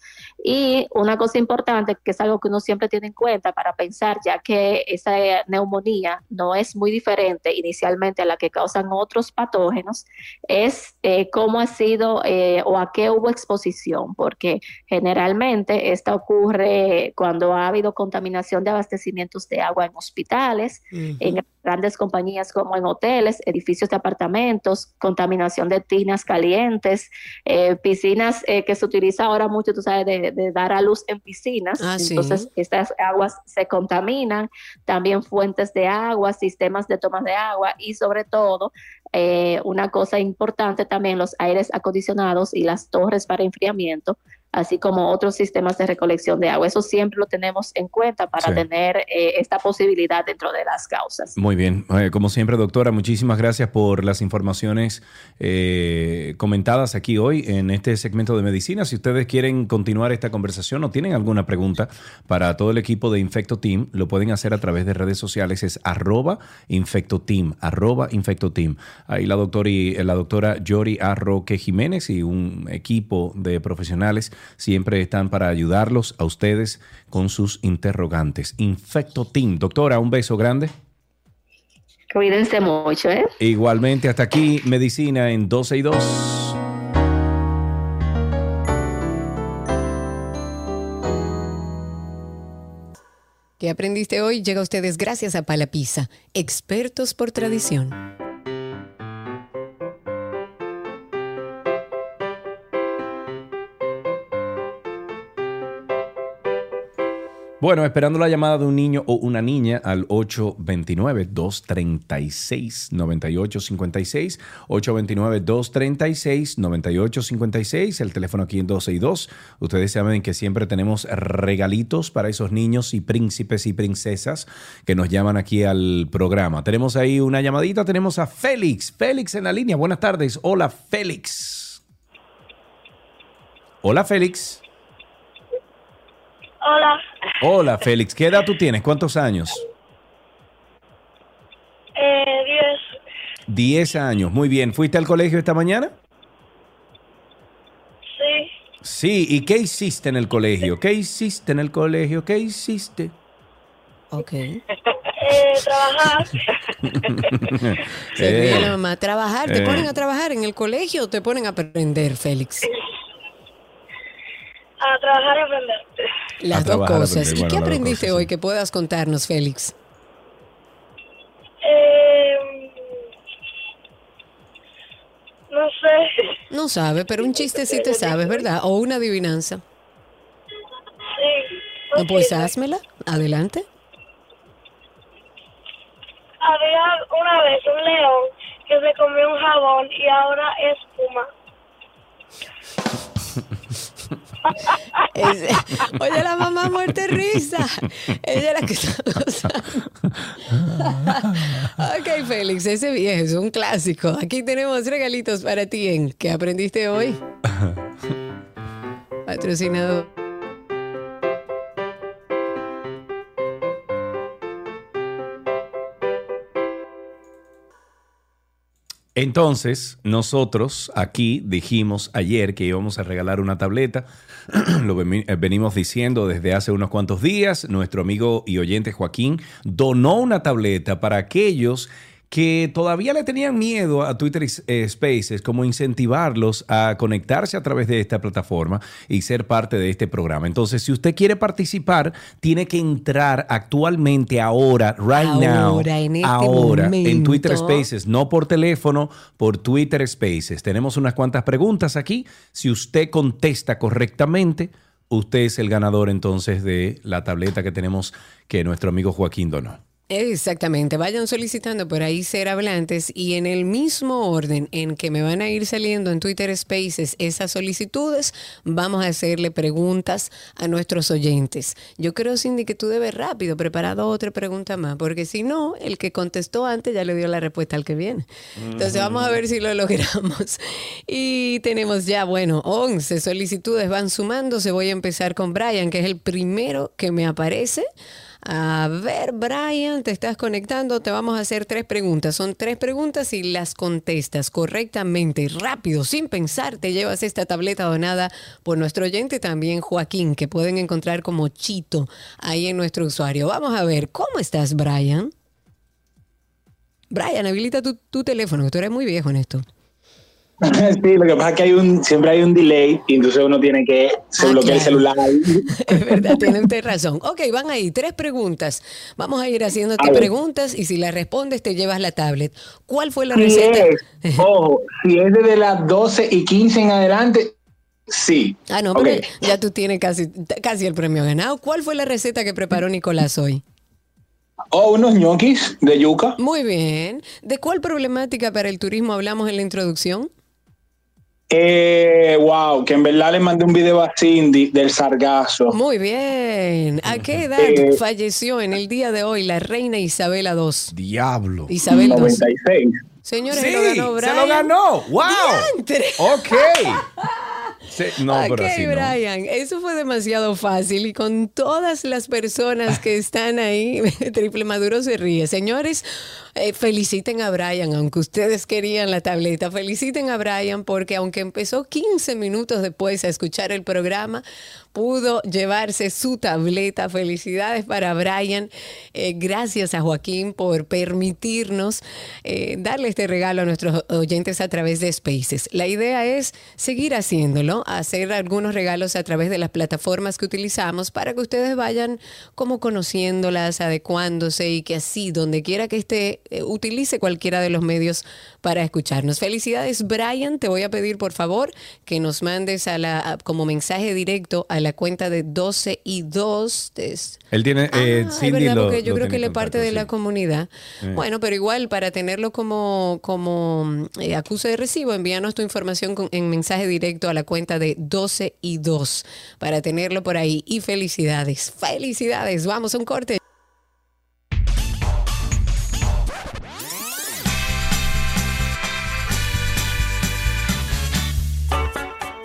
Y una cosa importante, que es algo que uno siempre tiene en cuenta para pensar, ya que esa neumonía no es muy diferente inicialmente a la que causan otros patógenos, es eh, cómo ha sido eh, o a qué hubo exposición, porque generalmente esta ocurre cuando ha habido contaminación de abastecimientos de agua en hospitales, en grandes compañías como en hoteles, edificios de apartamentos, contaminación de tinas calientes, eh, piscinas eh, que se utiliza ahora mucho, tú sabes, de, de dar a luz en piscinas. Ah, sí. Entonces, estas aguas se contaminan, también fuentes de agua, sistemas de tomas de agua y sobre todo eh, una cosa importante también los aires acondicionados y las torres para enfriamiento, así como otros sistemas de recolección de agua. Eso siempre lo tenemos en cuenta para Sí. tener eh, esta posibilidad dentro de las causas. Muy bien. Eh, como siempre, doctora, muchísimas gracias por las informaciones eh, comentadas aquí hoy en este segmento de medicina. Si ustedes quieren continuar esta conversación o tienen alguna pregunta para todo el equipo de Infecto Team, lo pueden hacer a través de redes sociales. Es arroba Infecto Team, arroba Infecto Team. Ahí la, doctora y, la doctora Yori A. Roque Jiménez y un equipo de profesionales siempre están para ayudarlos a ustedes con sus interrogantes. Infecto Team. Doctora, un beso grande. Cuídense mucho, ¿eh? Igualmente, hasta aquí, medicina en 12 y 2. ¿Qué aprendiste hoy? Llega a ustedes gracias a Palapisa, expertos por tradición. Bueno, esperando la llamada de un niño o una niña al 829-236-9856. 829-236-9856. El teléfono aquí en 12 y 2. Ustedes saben que siempre tenemos regalitos para esos niños y príncipes y princesas que nos llaman aquí al programa. Tenemos ahí una llamadita. Tenemos a Félix. Félix en la línea. Buenas tardes. Hola, Félix. Hola, Félix. Hola, Hola, Félix. ¿Qué edad tú tienes? ¿Cuántos años? eh, 10, 10 años. Muy bien. ¿Fuiste al colegio esta mañana? sí, Sí. ¿Y qué hiciste en el colegio? ¿Qué hiciste en el colegio? ¿Qué hiciste? Ok. eh, trabajar, ríe Eh, mamá. Trabajar, ¿te eh. ponen a trabajar en el colegio o te ponen a aprender, Félix? A trabajar y aprender. Las A dos cosas. aprender. ¿Y Bueno, qué aprendiste cosas, hoy que puedas contarnos, Félix? Eh, no sé, No sabe, pero un chiste sí te sabes, ¿verdad? O una adivinanza. sí, No, pues házmela. Adelante. había una vez un león que se comió un jabón y ahora es puma. Oye, la mamá muerte risa. Ella es la que está gozando. ok, Félix, ese viejo es un clásico. Aquí tenemos regalitos para ti en ¿Qué aprendiste hoy? Patrocinado. Entonces, nosotros aquí dijimos ayer que íbamos a regalar una tableta. Lo eh, venimos diciendo desde hace unos cuantos días. Nuestro amigo y oyente Joaquín donó una tableta para aquellos que todavía le tenían miedo a Twitter eh, Spaces, como incentivarlos a conectarse a través de esta plataforma y ser parte de este programa. Entonces, si usted quiere participar, tiene que entrar actualmente, ahora, right now, Ahora, en este ahora, en Twitter. Spaces, no por teléfono, por Twitter Spaces. Tenemos unas cuantas preguntas aquí. Si usted contesta correctamente, usted es el ganador entonces de la tableta que tenemos que nuestro amigo Joaquín donó. Exactamente, vayan solicitando por ahí ser hablantes y en el mismo orden en que me van a ir saliendo en Twitter Spaces esas solicitudes, vamos a hacerle preguntas a nuestros oyentes. Yo creo, Cindy, que tú debes rápido preparado otra pregunta más, porque si no, el que contestó antes ya le dio la respuesta al que viene. Entonces vamos a ver si lo logramos. Y tenemos ya, bueno, 11 solicitudes van sumándose. Voy a empezar con Brian, que es el primero que me aparece. A ver, Brian, te estás conectando. Te vamos a hacer tres preguntas. Son tres preguntas y las contestas correctamente, rápido, sin pensar. Te llevas esta tableta donada por nuestro oyente, también Joaquín, que pueden encontrar como Chito ahí en nuestro usuario. Vamos a ver, ¿cómo estás, Brian? Brian, habilita tu, tu teléfono, que tú eres muy viejo en esto. Sí, lo que pasa es que hay un, siempre hay un delay y entonces uno tiene que se bloquea el celular. Es verdad, tienen usted razón. Ok, van ahí, tres preguntas. Vamos a ir haciéndote A preguntas y si las respondes te llevas la tablet. ¿Cuál fue la Si receta? es, ojo, si es desde las 12 y 15 en adelante, sí. Ah, no, Ok. pero ya tú tienes casi, casi el premio ganado. ¿Cuál fue la receta que preparó Nicolás hoy? O unos ñoquis de yuca. Muy bien. ¿De cuál problemática para el turismo hablamos en la introducción? Eh, wow, que en verdad le mandé un video a Cindy del sargazo. Muy bien. ¿A qué edad Eh, falleció en el día de hoy la reina Isabela II? Diablo. Isabel II. 96. Señores, Sí, se lo ganó se Brian. lo ganó. ¡Wow! ¡Diantre! Ok. Sí, no, ok, pero así no. Brian, eso fue demasiado fácil y con todas las personas que están ahí, Triple Maduro se ríe. Señores, eh, feliciten a Brian, aunque ustedes querían la tableta, feliciten a Brian porque aunque empezó 15 minutos después a escuchar el programa, pudo llevarse su tableta. Felicidades para Brian. Eh, gracias a Joaquín por permitirnos eh, darle este regalo a nuestros oyentes a través de Spaces. La idea es seguir haciéndolo, hacer algunos regalos a través de las plataformas que utilizamos para que ustedes vayan como conociéndolas, adecuándose y que así, donde quiera que esté, eh, utilice cualquiera de los medios para escucharnos. Felicidades, Brian. Te voy a pedir, por favor, que nos mandes a la, a- como mensaje directo a la cuenta de 12 y 2. Es- Él tiene, eh, Ah, es verdad, lo- porque yo creo que él es parte de la comunidad. Eh. Bueno, pero igual para tenerlo como, como eh, acuse de recibo, envíanos tu información con- en mensaje directo a la cuenta de 12 y 2 para tenerlo por ahí. Y felicidades, felicidades. Vamos a un corte.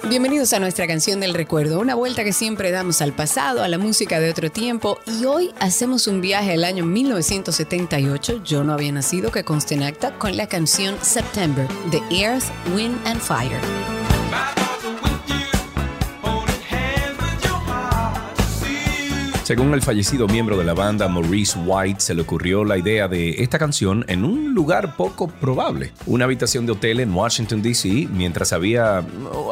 Bienvenidos a nuestra canción del recuerdo, una vuelta que siempre damos al pasado, a la música de otro tiempo y hoy hacemos un viaje al año 1978, yo no había nacido, que consta en acta, con la canción September de Earth, Wind and Fire. Según el fallecido miembro de la banda Maurice White, se le ocurrió la idea de esta canción en un lugar poco probable, una habitación de hotel en Washington, D.C., mientras había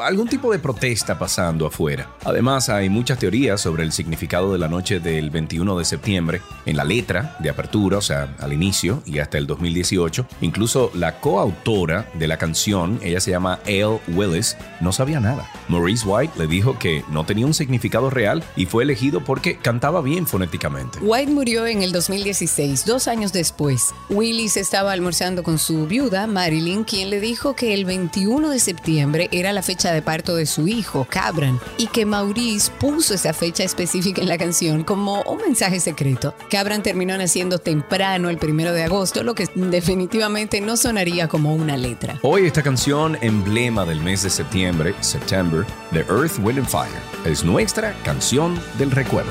algún tipo de protesta pasando afuera. Además, hay muchas teorías sobre el significado de la noche del 21 de septiembre en la letra de apertura, o sea, al inicio y hasta el 2018. Incluso la coautora de la canción, ella se llama Elle Willis, no sabía nada. Maurice White le dijo que no tenía un significado real y fue elegido porque cantaba cantaba bien fonéticamente. White murió en el 2016, dos años después. Willis estaba almorzando con su viuda, Marilyn, quien le dijo que el 21 de septiembre era la fecha de parto de su hijo, Cabran, y que Maurice puso esa fecha específica en la canción como un mensaje secreto. Cabran terminó naciendo temprano, el primero de agosto, lo que definitivamente no sonaría como una letra. Hoy esta canción, emblema del mes de septiembre, September, de Earth, Wind and Fire, es nuestra canción del recuerdo.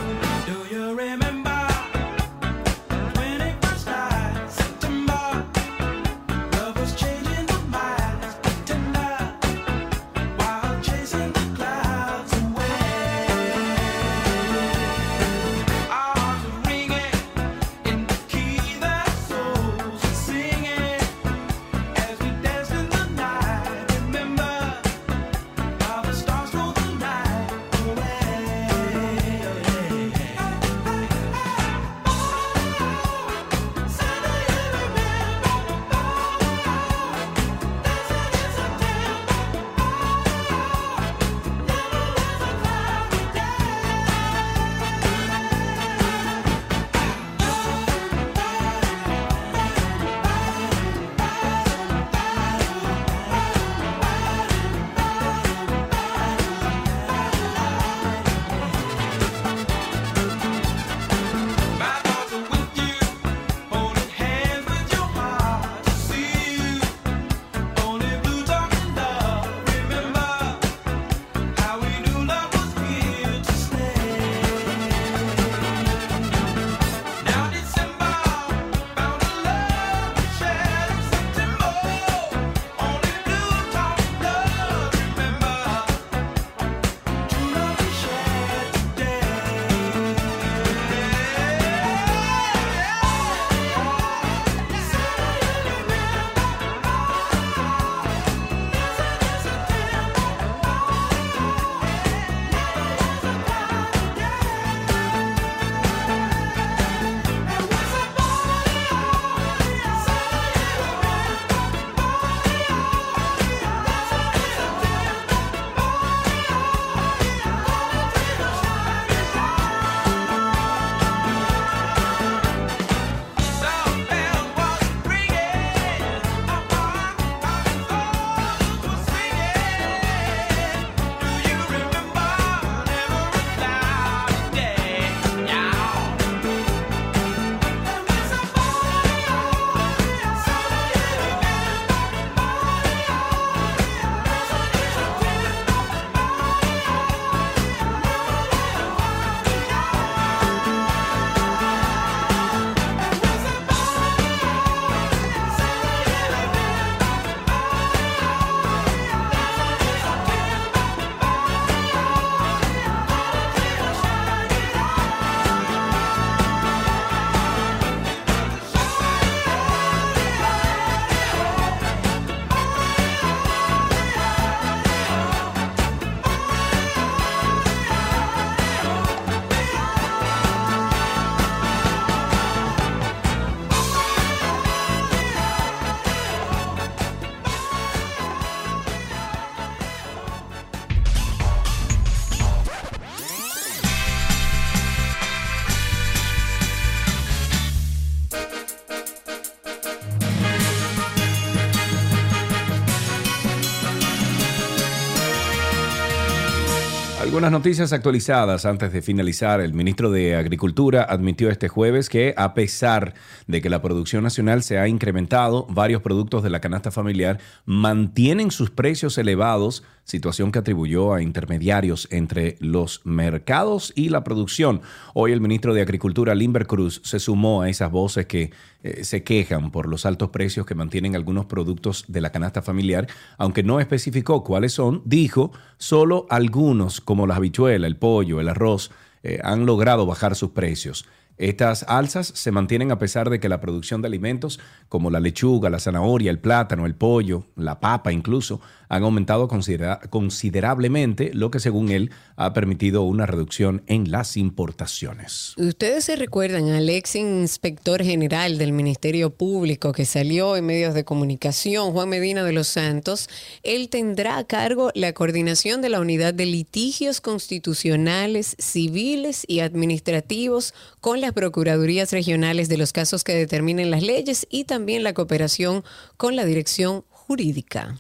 Algunas noticias actualizadas antes de finalizar. El ministro de Agricultura admitió este jueves que a pesar de que la producción nacional se ha incrementado, varios productos de la canasta familiar mantienen sus precios elevados, situación que atribuyó a intermediarios entre los mercados y la producción. Hoy el ministro de Agricultura, Limber Cruz, se sumó a esas voces que eh, se quejan por los altos precios que mantienen algunos productos de la canasta familiar, aunque no especificó cuáles son, dijo, solo algunos como las habichuelas, el pollo, el arroz, eh, han logrado bajar sus precios. Estas alzas se mantienen a pesar de que la producción de alimentos como la lechuga, la zanahoria, el plátano, el pollo, la papa incluso, han aumentado considera- considerablemente, lo que según él ha permitido una reducción en las importaciones. Ustedes se recuerdan al ex inspector general del Ministerio Público que salió en medios de comunicación, Juan Medina de los Santos. Él tendrá a cargo la coordinación de la unidad de litigios constitucionales, civiles y administrativos con las procuradurías regionales de los casos que determinen las leyes y también la cooperación con la dirección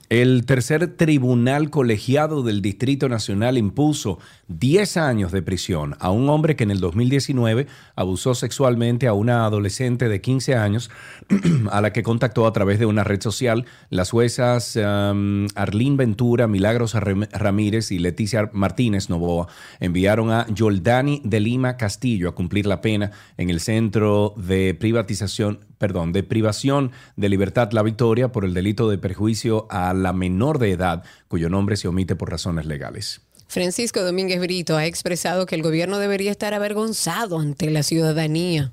El tercer tribunal colegiado del Distrito Nacional impuso 10 años de prisión a un hombre que en el 2019 abusó sexualmente a una adolescente de 15 años a la que contactó a través de una red social. Las juezas um, Arlín Ventura, Milagros Ram- Ramírez y Leticia Martínez Novoa enviaron a Yoldani de Lima Castillo a cumplir la pena en el centro de privatización, perdón, de privación de libertad La Victoria por el delito de perjuicio a la menor de edad cuyo nombre se omite por razones legales. Francisco Domínguez Brito ha expresado que el gobierno debería estar avergonzado ante la ciudadanía.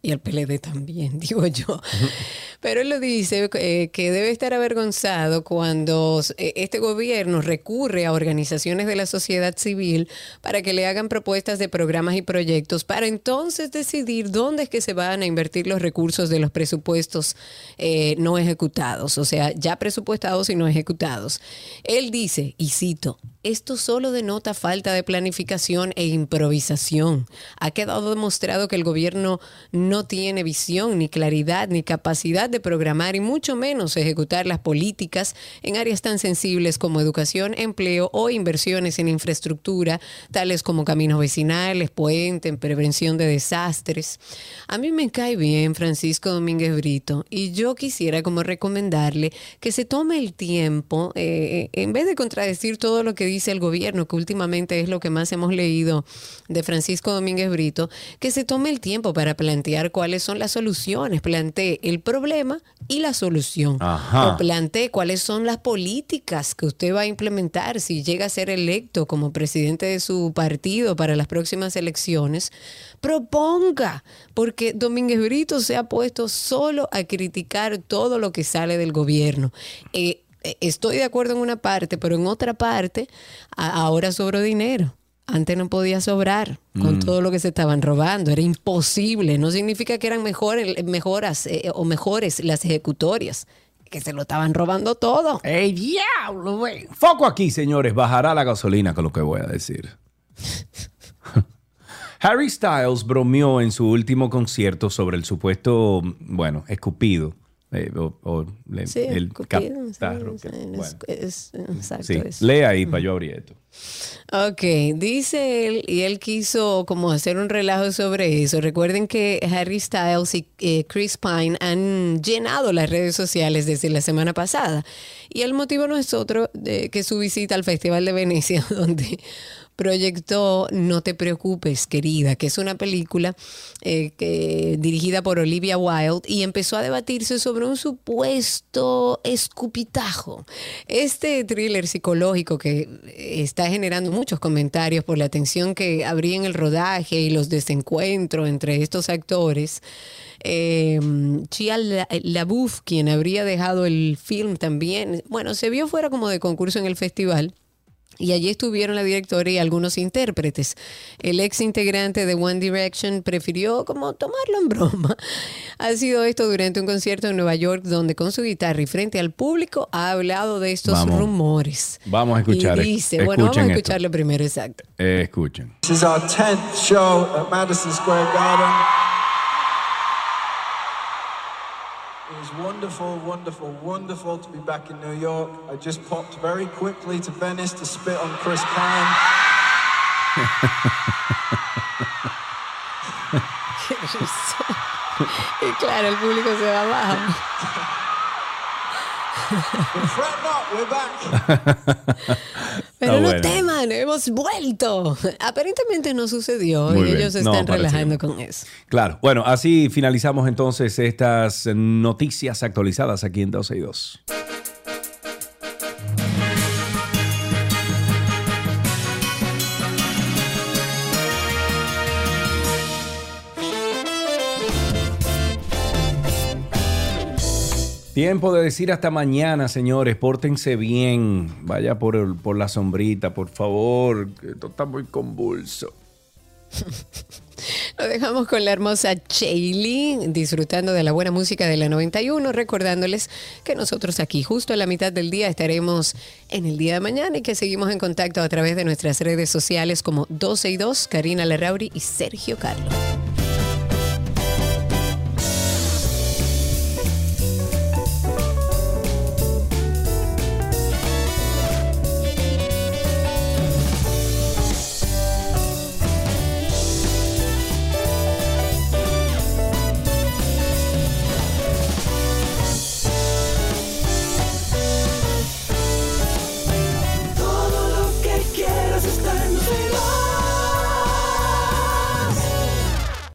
Y el PLD también, digo yo. Pero él lo dice eh, que debe estar avergonzado cuando eh, este gobierno recurre a organizaciones de la sociedad civil para que le hagan propuestas de programas y proyectos para entonces decidir dónde es que se van a invertir los recursos de los presupuestos eh, no ejecutados, o sea, ya presupuestados y no ejecutados. Él dice, y cito, esto solo denota falta de planificación e improvisación. Ha quedado demostrado que el gobierno no tiene visión, ni claridad, ni capacidad de programar y mucho menos ejecutar las políticas en áreas tan sensibles como educación, empleo o inversiones en infraestructura, tales como caminos vecinales, puentes, en prevención de desastres. A mí me cae bien Francisco Domínguez Brito y yo quisiera como recomendarle que se tome el tiempo, eh, en vez de contradecir todo lo que dice el gobierno, que últimamente es lo que más hemos leído de Francisco Domínguez Brito, que se tome el tiempo para plantear cuáles son las soluciones, plantee el problema y la solución. Ajá. O plantee cuáles son las políticas que usted va a implementar si llega a ser electo como presidente de su partido para las próximas elecciones. Proponga, porque Domínguez Brito se ha puesto solo a criticar todo lo que sale del gobierno. Eh, eh, estoy de acuerdo en una parte, pero en otra parte ahora sobró dinero. Antes no podía sobrar con Mm. todo lo que se estaban robando. Era imposible. No significa que eran mejores, mejoras eh, o mejores las ejecutorias, que se lo estaban robando todo. ¡Ey, diablo, güey! Foco aquí, señores. Bajará la gasolina con lo que voy a decir. Harry Styles bromeó en su último concierto sobre el supuesto, bueno, escupido. Eh, o, o le- Sí, el catarro. sí, es- es- exacto Sí, eso. lee ahí para yo abrir esto. Ok, dice él, y él quiso como hacer un relajo sobre eso. Recuerden que Harry Styles y eh, Chris Pine han llenado las redes sociales desde la semana pasada. Y el motivo no es otro de que su visita al Festival de Venecia, donde proyectó No te preocupes, querida, que es una película eh, que, dirigida por Olivia Wilde y empezó a debatirse sobre un supuesto escupitajo. Este thriller psicológico que está generando muchos comentarios por la tensión que habría en el rodaje y los desencuentros entre estos actores. Eh, Chia La- LaBeouf, quien habría dejado el film también, bueno, se vio fuera como de concurso en el festival. Y allí estuvieron la directora y algunos intérpretes. El ex integrante de One Direction prefirió como tomarlo en broma. Ha sido esto durante un concierto en Nueva York donde con su guitarra y frente al público ha hablado de estos Vamos. rumores. Vamos a escuchar. Y dice, bueno, vamos a esto. escucharlo primero, exacto. Eh, escuchen. This is our 10th show at Madison Square Garden. Wonderful, wonderful, wonderful to be back in New York. I just popped very quickly to Venice to spit on Chris Pine. Claro, el público se va abajo. Pero no bueno. teman, hemos vuelto. Aparentemente no sucedió Muy y bien. ellos se están relajando con eso. Claro. Bueno, así finalizamos entonces estas noticias actualizadas aquí en 12 y 2. Tiempo de decir hasta mañana, señores. Pórtense bien. Vaya por, por la sombrita, por favor. Esto está muy convulso. Lo dejamos con la hermosa Chaylee, disfrutando de la buena música de la 91, recordándoles que nosotros aquí justo a la mitad del día estaremos en el día de mañana y que seguimos en contacto a través de nuestras redes sociales como 12 y 2, Karina Larrauri y Sergio Carlos.